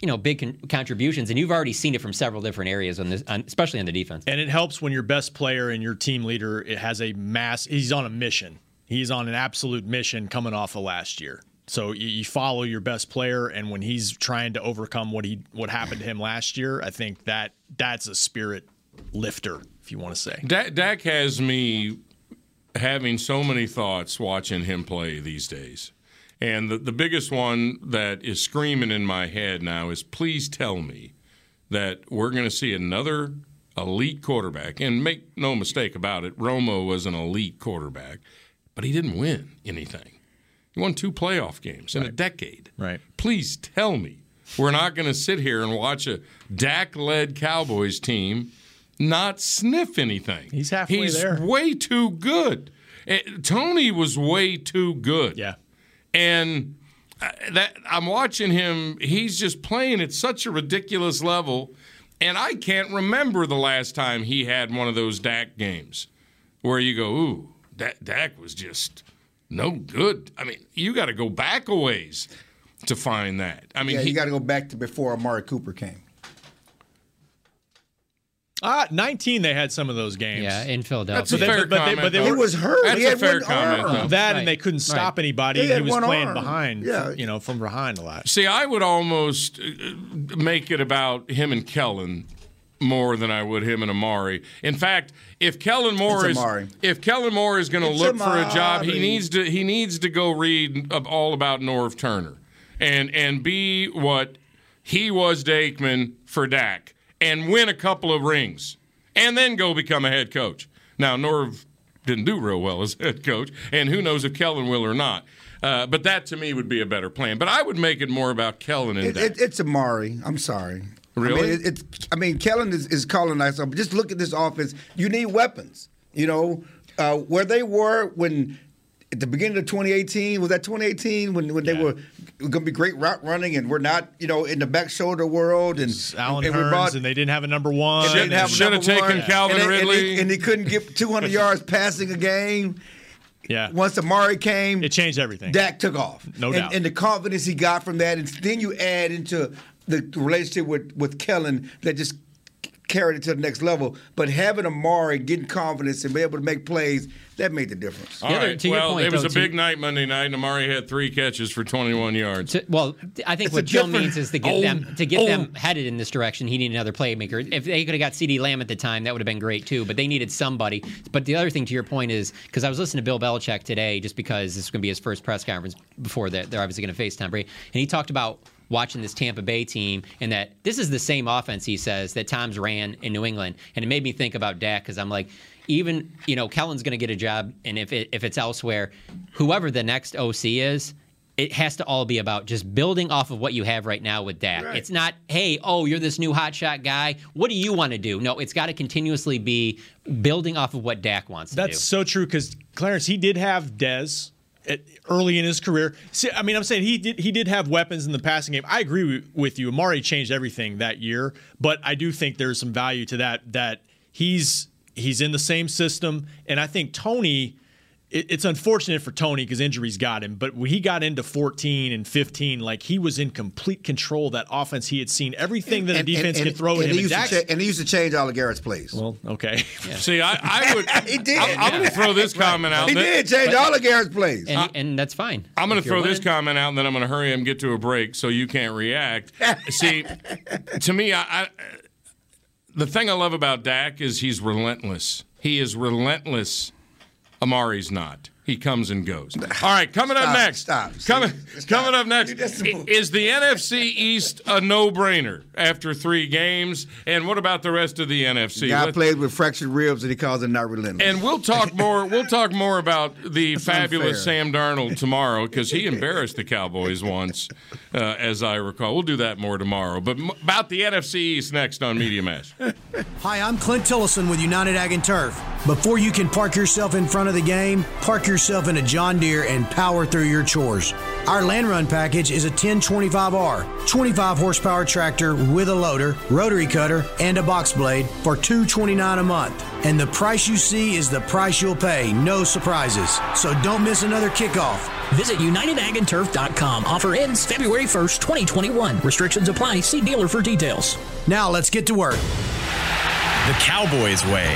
You know, big con- contributions, and you've already seen it from several different areas, on this, on, especially on the defense. And it helps when your best player and your team leader it has a mass. He's on a mission. He's on an absolute mission coming off of last year. So you, you follow your best player, and when he's trying to overcome what he what happened to him last year, I think that that's a spirit lifter, if you want to say. Dak, Dak has me having so many thoughts watching him play these days. And the, the biggest one that is screaming in my head now is please tell me that we're going to see another elite quarterback. And make no mistake about it, Romo was an elite quarterback, but he didn't win anything. He won two playoff games in a decade. Right. Please tell me we're not going to sit here and watch a Dak led Cowboys team not sniff anything. He's halfway He's there. way too good. Eh, Tony was way too good. Yeah. And uh, that I'm watching him, he's just playing at such a ridiculous level. And I can't remember the last time he had one of those Dak games where you go, ooh, that Dak was just no good. I mean, you got to go back a ways to find that. I mean, yeah, he, you got to go back to before Amari Cooper came. Uh, 19, they had some of those games. Yeah, in Philadelphia. That's a fair but they, comment, but they though. He were was hurt. That's he a fair one comment, arm. that, Right. and they couldn't stop Right. anybody. He He, was playing arm. behind, Yeah. you know, from behind a lot. See, I would almost uh, make it about him and Kellen more than I would him and Amari. In fact, if Kellen Moore It's is Amari. if Kellen Moore is going to It's look for a job, he needs to he needs to go read all about Norv Turner and and be what he was to Aikman for Dak and win a couple of rings and then go become a head coach. Now Norv didn't do real well as head coach, and who knows if Kellen will or not. Uh, but that to me would be a better plan. But I would make it more about Kellen and It, it, it's Amari. I'm sorry. Really? I mean, it, it's. I mean, Kellen is, is calling that up. Just look at this offense. You need weapons. You know uh, where they were when at the beginning of 2018 was that 2018 when when they were going to be great route running and we're not you know in the back shoulder world and Allen and we Hurns, brought- and they didn't have a number one. and didn't have Should have number taken one, Calvin and they- and they- Ridley. and he couldn't get 200 yards passing a game. yeah, Once Amari came, it changed everything. Dak took off. No and, doubt. And the confidence he got from that, and then you add into the relationship with with Kellen that just carried it to the next level. But having Amari getting confidence and be able to make plays, that made the difference. All right. well, it was a big night Monday night, and Amari had three catches for 21 yards. To, well, I think It's what Joe means is to get Oh, them to get oh. them headed in this direction. He needed another playmaker. If they could have got CeeDee Lamb at the time, that would have been great too. But they needed somebody. But the other thing to your point is because I was listening to Bill Belichick today, just because this is going to be his first press conference before they're, they're obviously going to face Tom Brady, and he talked about watching this Tampa Bay team and that this is the same offense he says that Tom's ran in New England, and it made me think about Dak because I'm like. Even you know Kellen's going to get a job, and if it, if it's elsewhere, whoever the next OC is, it has to all be about just building off of what you have right now with Dak. Right. It's not, hey, oh, you're this new hotshot guy. What do you want to do? No, it's got to continuously be building off of what Dak wants to do. That's so true because Clarence, he did have Dez at, early in his career. See, I mean, I'm saying he did he did have weapons in the passing game. I agree with- you. Amari changed everything that year, but I do think there's some value to that. That he's he's in the same system, and I think Tony. It, it's unfortunate for Tony because injuries got him, but when he got into 14 and 15, like he was in complete control of that offense. He had seen everything that a defense could throw at and him. He And used to cha- and he used to change all of Garrett's plays. well, okay. See, I, I would. he did. I'm, I'm going to throw this comment out. He there. did change all of Garrett's plays. and, and that's fine. I'm going to you're throw this comment out, and then I'm going to hurry and get to a break so you can't react. See, to me, I, I, the thing I love about Dak is he's relentless. He is relentless. Amari's not. He comes and goes. All right, coming up Stop, next. stop, Coming, stop. coming up next. That's the i- Is the NFC East a no-brainer after three games? And what about the rest of the NFC? Guy Let- plays with fractured ribs and he calls it not relentless. and we'll talk more. We'll talk more about the fabulous unfair. Sam Darnold tomorrow because he embarrassed the Cowboys once, uh, as I recall. We'll do that more tomorrow. But m- about the NFC East next on Media Mash. Hi, I'm Clint Tillison with United Ag and Turf. Before you can park yourself in front of the game, park yourself in a John Deere and power through your chores. Our land run package is a 1025R, 25 horsepower tractor with a loader, rotary cutter, and a box blade for $229 a month. And the price you see is the price you'll pay, no surprises. So don't miss another kickoff. Visit UnitedAgAndTurf.com. Offer ends February 1st, 2021. Restrictions apply. See dealer for details. Now let's get to work. The Cowboys way,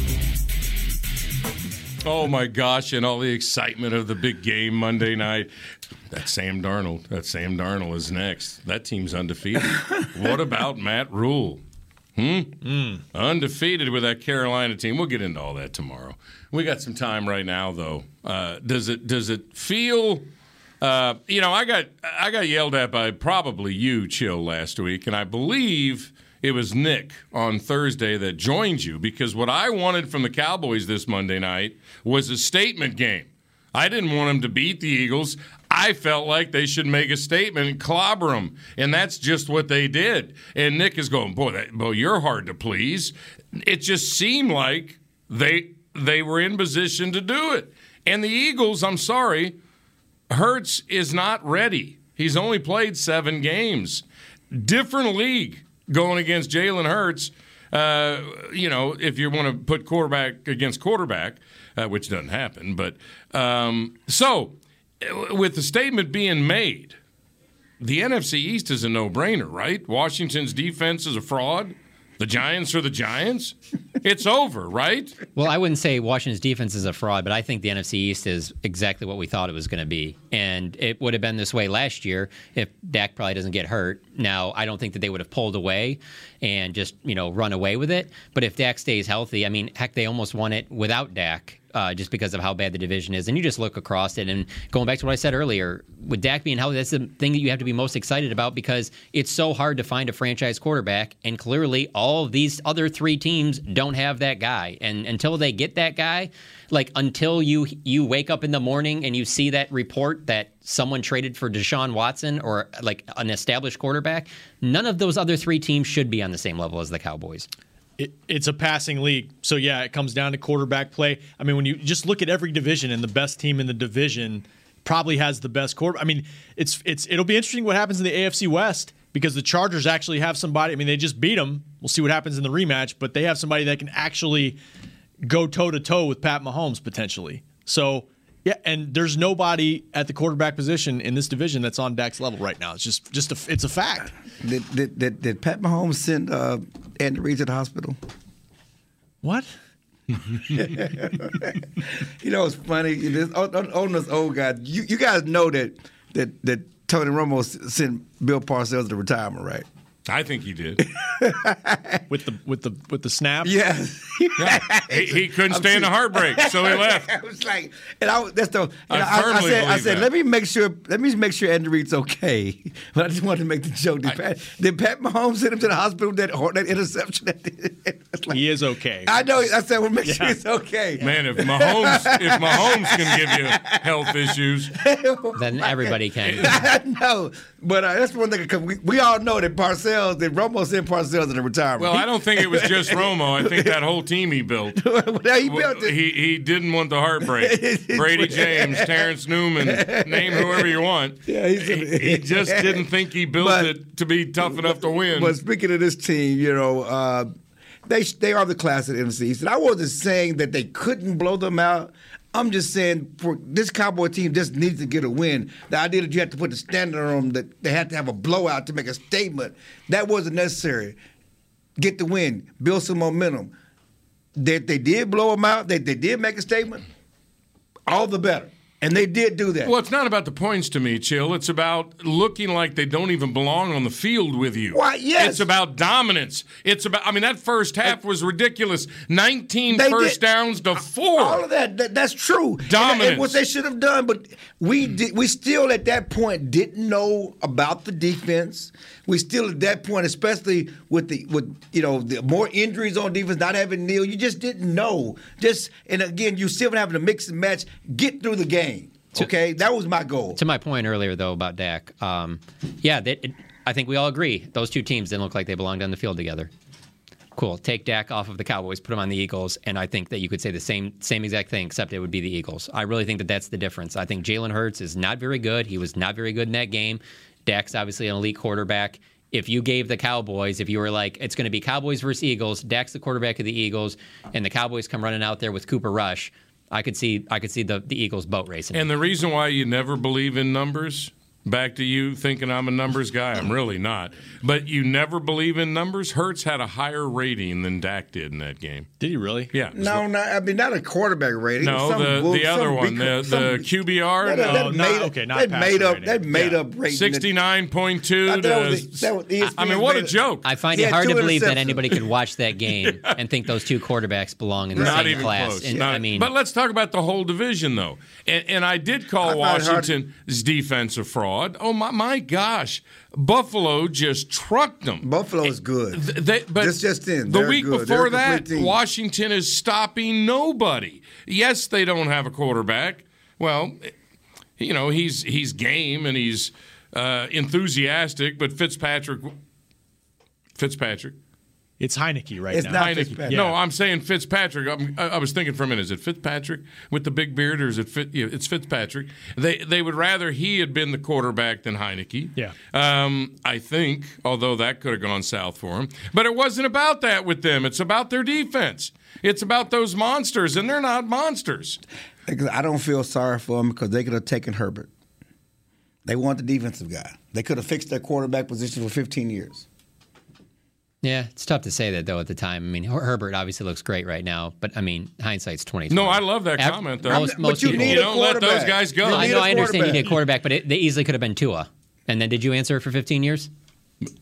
Oh my gosh, and all the excitement of the big game Monday night. That Sam Darnold. That Sam Darnold is next. That team's undefeated. what about Matt Rhule? Hmm? Undefeated with that Carolina team. We'll get into all that tomorrow. We got some time right now, though. Uh, does it does it feel? Uh, you know, I got I got yelled at by probably you, Chill, last week, and I believe it was Nick on Thursday that joined you because what I wanted from the Cowboys this Monday night was a statement game. I didn't want them to beat the Eagles. I felt like they should make a statement and clobber them, and that's just what they did. And Nick is going, boy, that, boy, you're hard to please. It just seemed like they they were in position to do it. And the Eagles, I'm sorry, Hurts is not ready. He's only played seven games. Different league going against Jalen Hurts. Uh, you know, if you want to put quarterback against quarterback, uh, which doesn't happen. But um, so, uh, with the statement being made, the NFC East is a no-brainer, right? Washington's defense is a fraud. The Giants are the Giants. It's over, right? Well, I wouldn't say Washington's defense is a fraud, but I think the NFC East is exactly what we thought it was going to be. And it would have been this way last year if Dak probably doesn't get hurt. Now, I don't think that they would have pulled away and just, you know, run away with it. But if Dak stays healthy, I mean, heck, they almost won it without Dak. Uh, just because of how bad the division is. And you just look across it. And going back to what I said earlier, with Dak being healthy, that's the thing that you have to be most excited about because it's so hard to find a franchise quarterback. And clearly, all these other three teams don't have that guy. And until they get that guy, like until you you wake up in the morning and you see that report that someone traded for Deshaun Watson or like an established quarterback, none of those other three teams should be on the same level as the Cowboys. It, it's a passing league. So, yeah, it comes down to quarterback play. I mean, when you just look at every division and the best team in the division probably has the best quarter. I mean, it's it's it'll be interesting what happens in the AFC West because the Chargers actually have somebody. I mean, they just beat them. We'll see what happens in the rematch, but they have somebody that can actually go toe to toe with Pat Mahomes potentially. So, yeah, and there's nobody at the quarterback position in this division that's on Dak's level right now. It's just just a, it's a fact. Did, did, did, did Pat Mahomes send uh, Andy Reid to the hospital? What? you know, it's funny. This, on, on, on this old guy, you, you guys know that that that Tony Romo sent Bill Parcells to retirement, right? I think he did. with the with the with the snap. Yes. Yeah. He, he couldn't I'm stand the heartbreak, so he left. I was like, and I that's the. And I I, I, said, I said, that. let me make sure, let me make sure Andy Reid's okay. But I just wanted to make the joke. Did, Pat, did Pat Mahomes send him to the hospital with that that interception? That he is okay. I know. I said, well, make sure Yeah. he's okay. Man, if Mahomes if Mahomes can give you health issues, Then everybody can. I know, but uh, that's one thing because we, we all know that Parcells, that Romo sent Parcells to the retirement. well, I don't think it was just Romo. I think that whole team he built. Well, he built it. He he didn't want the heartbreak. Bradie James, Terence Newman, name whoever you want. Yeah, he's he, he just didn't think he built But- it to be tough enough to win. But speaking of this team, you know, uh, they they are the class of the NFC And I wasn't saying that they couldn't blow them out. I'm just saying for this Cowboy team just needs to get a win. The idea that you have to put the standard on them that they had to have a blowout to make a statement that wasn't necessary. Get the win, build some momentum. That they did blow them out, that they did make a statement. All the better, and they did do that. Well, it's not about the points to me, Chill. It's about looking like they don't even belong on the field with you. Why, yes. It's about dominance. It's about, I mean, that first half was ridiculous. 19 They first did- downs to four. All of that, that that's true. And- Dominance. And, what they should have done, but we did, we still at that point didn't know about the defense. We still at that point, especially with the with you know the more injuries on defense, not having Neal, you just didn't know. Just and again, you still having to mix and match, get through the game. Okay, that was my goal. To my point earlier, though, about Dak, um, yeah, that, it, I think we all agree those two teams didn't look like they belonged on the field together. Cool. Take Dak off of the Cowboys, put him on the Eagles, and I think that you could say the same same exact thing, except it would be the Eagles. I really think that that's the difference. I think Jalen Hurts is not very good. He was not very good in that game. Dak's obviously an elite quarterback. If you gave the Cowboys, if you were like, it's going to be Cowboys versus Eagles, Dak's the quarterback of the Eagles, and the Cowboys come running out there with Cooper Rush, I could see I could see the, the Eagles boat racing. And the reason why you never believe in numbers, back to you thinking I'm a numbers guy, I'm really not. But you never believe in numbers. Hurts had a higher rating than Dak did in that game. Did he really? Yeah. No, not, I mean not a quarterback rating. No, Some the, bull- the other one, big- the, some- the QBR, That, that, no, made, not, up- okay, not that made up. rating. That made Yeah. up rating. sixty nine point two. I thought that was- that was ESPN I mean, what a joke! I find He it hard to believe that anybody could watch that game and think those two quarterbacks belong in the Not same even class. close. And, Not- I mean, but let's talk about the whole division, though. And, and I did call I find it hard- Washington's defense a fraud. Oh my, my gosh, Buffalo just trucked them. Buffalo is good. Th- They, but This just in. The week good. Before that, team. Washington is stopping nobody. Yes, they don't have a quarterback. Well, you know he's he's game and he's uh, enthusiastic, but Fitzpatrick, Fitzpatrick, It's Heinicke right It's now. not Heinicke. Fitzpatrick. No, I'm saying Fitzpatrick. I'm, I I was thinking for a minute, is it Fitzpatrick with the big beard, or is it Fit, yeah, it's Fitzpatrick? They they would rather he had been the quarterback than Heinicke. Yeah. Um, I think, although that could have gone south for him, but it wasn't about that with them. It's about their defense. It's about those monsters, and they're not monsters. I don't feel sorry for them because they could have taken Herbert. They want the defensive guy. They could have fixed their quarterback position for 15 years. Yeah, it's tough to say that though at the time. I mean, Her- Herbert obviously looks great right now, but I mean, hindsight's twenty. No, I love that comment, though. Most, But most you people, need a don't let those guys go. You I know, a I understand you need a quarterback. quarterback, but it, they easily could have been Tua. And then did you answer for fifteen years?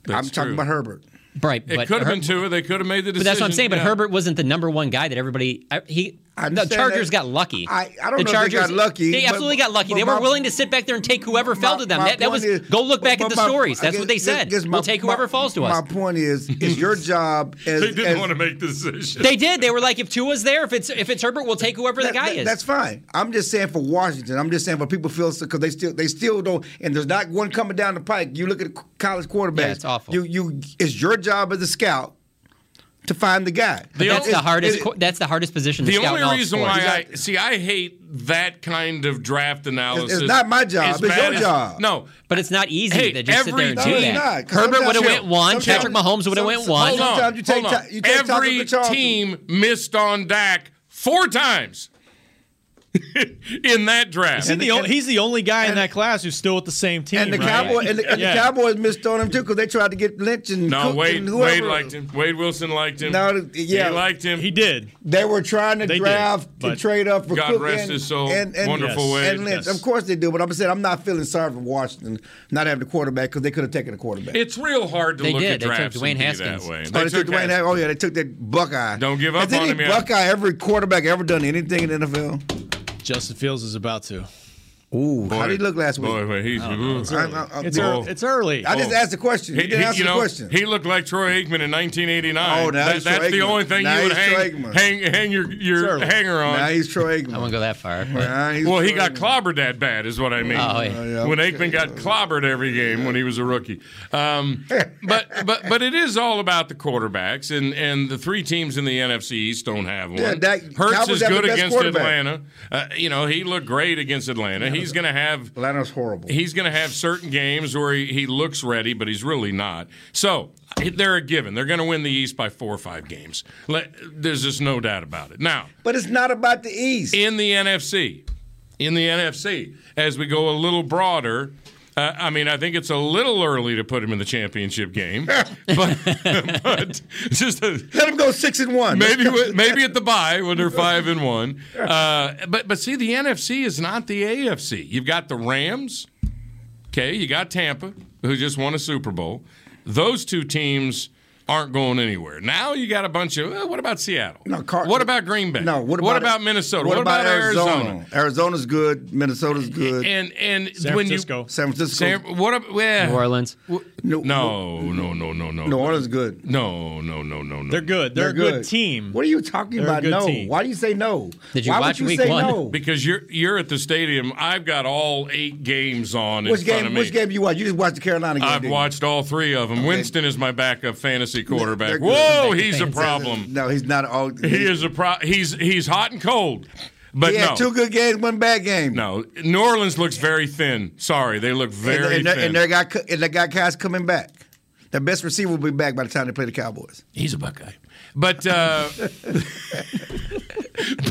I'm talking about Herbert. Right, It could have Her- been Tua. They could have made the decision. But that's what I'm saying. But yeah. Herbert wasn't the number one guy that everybody. I, he the Chargers that. got lucky. I- I don't the know if they Chargers got lucky, They but- absolutely got lucky. They were my- willing to sit back there and take whoever fell to them. That, that was is- go look back at the my- stories. That's guess- what they said. guess my- we'll take whoever my- falls to us. My point is, it's your job as They didn't as- want to make the decision. They did. They were like, if Tua's there, if it's if it's Herbert, we'll take whoever the That- guy that- is. That's fine. I'm just saying for Washington. I'm just saying for people feel because they still they still don't. And there's not one coming down the pike. You look at college quarterbacks. Yeah, it's awful. You you it's your job as a scout to find the guy. But that's the hardest. it- that's the hardest position. to The only reason why I see, I hate that kind of draft analysis. It's not my job, as it's your as- job. No, But it's not easy Hey, to just sit there and No, do that. not, Herbert would have went one. Patrick Mahomes would have went one. hold on. You take hold on. you take Every team missed on Dak four times in that draft. He the only, he's the only guy in that class who's still with the same team. And the right? Cowboy and, the, and Yeah. the Cowboys missed on him too because they tried to get Lynch and no, Cook Wade. and whoever. Wade liked him. Wade Wilson liked him. No, yeah. he liked him. He did. They were trying to They did, draft to trade up for God Cook rest and, his soul. and, and, Wonderful yes. Wade. and Lynch. Yes. Of course they do, but I'm saying I'm not feeling sorry for Washington not having a quarterback because they could have taken a quarterback. It's real hard to They look did. at They took drafts Dwayne and be Haskins. that way. Oh, they took Dwayne. Haskins. Haskins. Oh yeah, they took that Buckeye. Don't give up Has on any him. Buckeye every quarterback ever done anything in the NFL? Justin Fields is about to. Ooh, how did he look last week? Boy, boy, he's, ooh. It's early. I- I- It's, I- early. it's early. I just asked the question. You He, didn't he- answer you the know, question. he looked like Troy Aikman in 1989. Oh, now That- he's that's Troy the Aikman. only thing Now you would hang, hang, hang your, your hanger on. Now he's Troy Aikman. I won't go that far. Now he's well, he got Aikman. clobbered that bad, is what I mean. Oh, yeah. yeah, when okay. Aikman got clobbered every game when he was a rookie. Um, but but but it is all about the quarterbacks, and, and the three teams in the NFC East don't have one. Yeah, Dak- Hurts Cowboys is good against. Atlanta. Uh, you know, he looked great against Atlanta. He's going to have Atlanta's horrible. he's going to have certain games where he, he looks ready, but he's really not. So they're a given. They're going to win the East by four or five games. Let, there's just no doubt about it. Now, But it's not about the East. in the NFC, in the NFC, as we go a little broader. Uh, I mean, I think it's a little early to put him in the championship game, but, but just a, Let him go six and one. maybe maybe at the bye when they're five and one. Uh, but but see, the NFC is not the AFC. You've got the Rams. Okay, you got Tampa, who just won a Super Bowl. Those two teams aren't going anywhere. Now you got a bunch of. Well, what about Seattle? No, Car- what about Green Bay? No, what about, Minnesota? What, about, Arizona? Arizona? Arizona's good. Minnesota's good. And and San when Francisco. San Francisco. you San, what? ab- Well, New Orleans. no, no, no, no, no, no. New Orleans is good. No, no, no, no, no. They're good. They're, a good, team. What are you talking They're about? No. team. Why do you say no? Did you Why watch would you week say one? no? Because you're you're at the stadium. I've got all eight games on in Which front of game? me. Which game you watch? You just watched the Carolina game. I've didn't you? watched all three of them. Winston is my backup fantasy quarterback. they're. Whoa, he's a problem. No, he's not all. He is a pro. He's he's hot and cold. But He no, two good games, one bad game. no. New Orleans looks very thin. Sorry, they look very and, they- thin. and they got and they got guys coming back. Their best receiver will be back by the time they play the Cowboys. he's a Buckeye. But uh,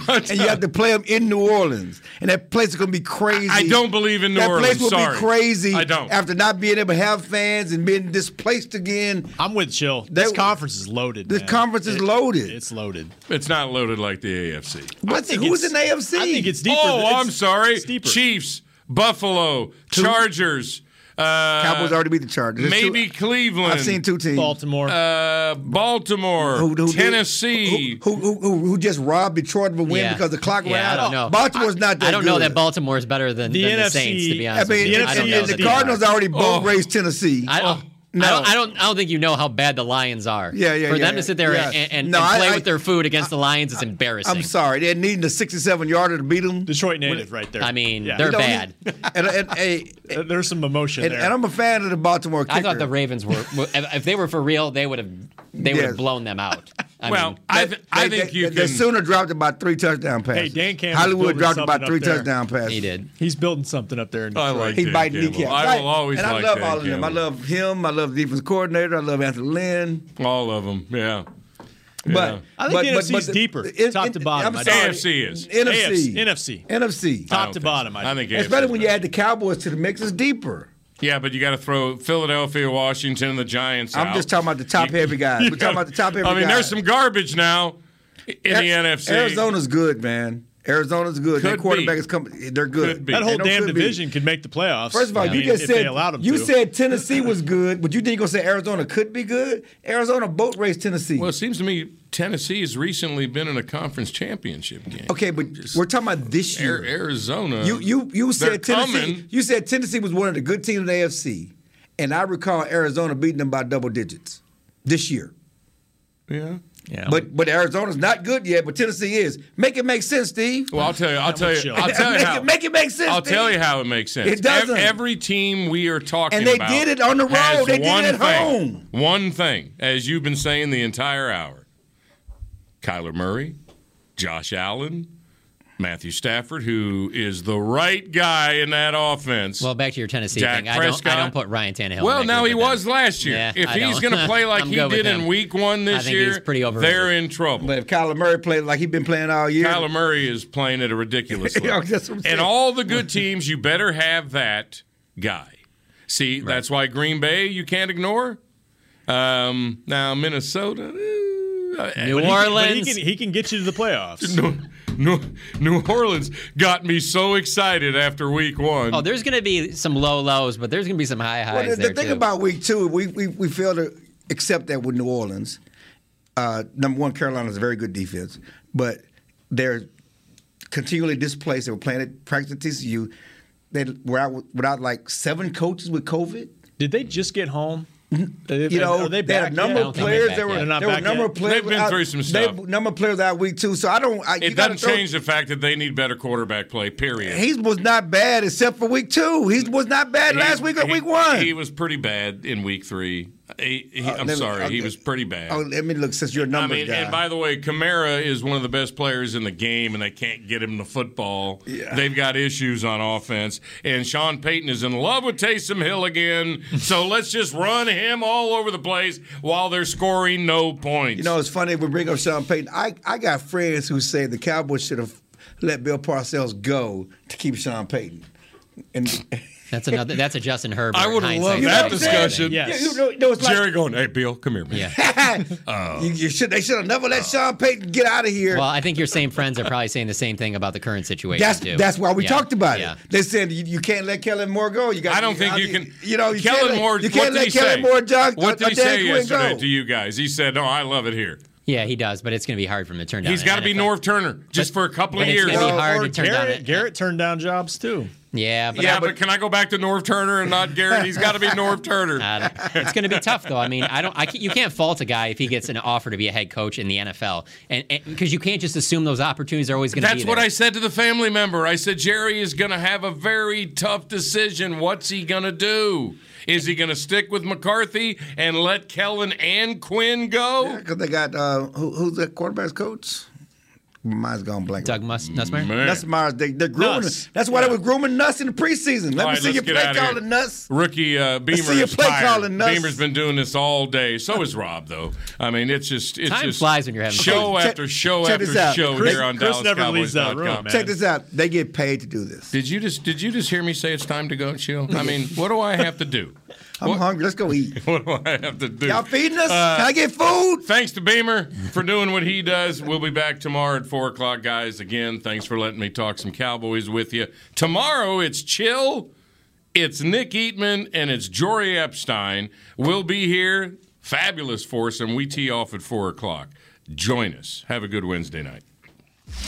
but And you uh, have to play them in New Orleans, and that place is going to be crazy. I don't believe in New that Orleans. That place will Sorry. be crazy. I don't. After not being able to have fans and being displaced again, I'm with Chill. They- This conference is loaded. this man. conference is It- loaded. It's loaded. it's not loaded like the AFC. What- think who's it's- in AFC? I think it's deeper. Oh, It's- I'm sorry. it's deeper. Chiefs, Buffalo, Chargers. Uh, Cowboys already beat the Chargers. There's Maybe two- Cleveland. I've seen two teams. Baltimore. Uh, Baltimore, Who- who Tennessee. who, who, who, who just robbed Detroit of a win Yeah. because the clock Yeah, ran I out. don't know. Baltimore's not that I don't know that Baltimore is better than The than the Saints, to be I honest. with mean, you. The I don't know and the that are. Cardinals already boat Oh. raced Tennessee. I don't. I don't, I don't. I don't think you know how bad the Lions are. Yeah, yeah, For yeah, them to sit there yeah. and, and, No, and play I- with their food against the Lions is embarrassing. I'm sorry, they're needing a 67 yarder to beat them. Detroit native right there. I mean, Yeah. they're You don't bad. And, and, hey, There's some emotion and, there. and I'm a fan of the Baltimore kicker. I thought the Ravens were. If if they were for real, they would have. They would Yes. have blown them out. I well, mean, I, th- I think they, you they can. Sooner dropped about three touchdown passes. Hey, Dan Campbell's Hollywood dropped about three touchdown passes. he did. He's building something up there. In I like He Dan biting kneecaps. I will always and I like love Dan all of them. I love him. I love the defense coordinator. I love Anthony Lynn. all of them. Yeah. But Yeah. I think but, the but, NFC's but deeper, it- top it- to bottom. I'm sorry. AFC is. NFC. NFC. NFC. Top to bottom. so. I I think it's. Especially AFC when you add the Cowboys to the mix, it's deeper. Yeah, but you got to throw Philadelphia, Washington, and the Giants I'm out. just talking about the top heavy guys. We're talking about the top heavy guys. I mean, guys. there's some garbage now in the NFC. Arizona's good, man. Arizona's good. Their quarterback be. is coming. They're good. That whole damn could be. division could make the playoffs. First of all, I you mean, just said they allowed them you to. said Tennessee was good, but you didn't go say Arizona could be good. Arizona boat race Tennessee. Well, it seems to me Tennessee has recently been in a conference championship game. okay, but we're talking about this year. Arizona. You you you said Tennessee. coming. You said Tennessee was one of the good teams in the AFC, and I recall Arizona beating them by double digits this year. Yeah. Yeah. But but Arizona's not good yet, but Tennessee is. Make it make sense, Steve. Well, I'll tell you. I'll tell you. chill. I'll tell you make, how. it, make it make sense. I'll tell you how it makes sense. It doesn't. Every team we are talking And they about did it on the road. They did it at thing, home. One thing, as you've been saying the entire hour: Kyler Murray, Josh Allen, Matthew Stafford, who is the right guy in that offense. Well, back to your Tennessee Dak thing. I don't. Prescott. I don't put Ryan Tannehill. well, now he with them. was last year. Yeah, if I he's going to play like he did in. Week One this year, pretty they're in trouble. But if Kyler Murray played like he's been playing all year, Kyler Murray is playing at a ridiculous level. that's what I'm saying. and all the good teams, you better have that guy. See, that's why Green Bay you can't ignore. Um, now Minnesota, eh, New But he can- but Orleans. He can, he can get you to the playoffs. New, New, New Orleans got me so excited after Week One. Oh, there's going to be some low lows, but there's going to be some high Well, highs the, the there thing too. about week two, we, we we failed to accept that with New Orleans. Uh, number one, Carolina's a very good defense, but they're continually displaced. They were playing at practice at TCU. They were out without like seven coaches with COVID. Did they just get home? You know, they they had a number yet? of players. There were not there were a number yet. of players. They've been through some stuff. they- stuff. number of players that week too. So I don't. I, it gotta doesn't throw- change the fact that they need better quarterback play. Period. He was not bad except for week two. He was not bad He- last week or he- week one. He was pretty bad in Week Three. He- he- Uh, I'm me- sorry, he was pretty bad. Oh, let me look. Since you're a I mean, guy, and by the way, Kamara is one of the best players in the game, and they can't get him the football. Yeah. They've got issues on offense, and Sean Payton is in love with Taysom Hill again. so let's just run him all over the place while they're scoring no points. You know, it's funny we bring up Sean Payton. I, I got friends who say the Cowboys should have let Bill Parcells go to keep Sean Payton. And That's another. That's a Justin Herbert. I would have hindsight loved You know that what I'm saying? discussion. Yes. you know, you know, it's like, Jerry going, "Hey, Bill, come here, man." Yeah. you, you should. They should have never let Sean Payton get out of here. Well, I think your same friends are probably saying the same thing about the current situation that's too. that's why we Yeah. talked about Yeah. it. They said you, you can't let Kellen Moore go. You got. I don't think you can. You know, you Kellen can't let, Moore. You can't let Kellen? Moore, John, What did uh, he say yesterday go. to you guys? He said, "No, I love it here." Yeah, he does, but it's going to be hard for him to turn down. He's an got to be NFL. Norv Turner just for a couple of but it's years. gonna be Well, hard Or to turn down. Garrett, a- Garrett turned down jobs too. Yeah, but, yeah, but, can I go back to Norv Turner and not Garrett? He's got to be Norv Turner. It's going to be tough, though. I mean, I don't. I can, you can't fault a guy if he gets an offer to be a head coach in the NFL, and because you can't just assume those opportunities are always going to be That's what I said to the family member. I said Jerry is going to have a very tough decision. What's he going to do? Is he going to stick with McCarthy and let Kellen and Quinn go? Yeah, Because they got uh, who, who's the quarterbacks coach? Mine's gone blank. Doug Mus- Nussmeier. Man. Nuss Myers. They, they're grooming. Nuss. That's why they were grooming Nuss in the preseason. Let All me right, see let's you play calling Nuss. Rookie uh, Beamer see you play tired. calling Nuss. Beamer's been doing this all day. So is Rob, though. I mean, it's just it's Time just flies when you're having show fun. after show check after this out. show Chris- here on Chris never leaves that DallasCowboys.com. room, man. Check this out. They get paid to do this. Did you just did you just hear me say it's time to go, Chill? I mean, what do I have to do? I'm hungry. Let's go eat. What do I have to do? Y'all feeding us? Uh, Can I get food? Thanks to Beamer for doing what he does. We'll be back tomorrow at 4 o'clock, guys. Again, thanks for letting me talk some Cowboys with you. Tomorrow, it's Chill, it's Nick Eatman, and it's Jori Epstein. We'll be here. Fabulous foursome. We tee off at 4 o'clock. Join us. Have a good Wednesday night.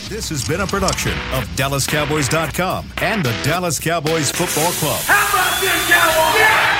This has been a production of DallasCowboys.com and the Dallas Cowboys Football Club. How about this, Cowboys?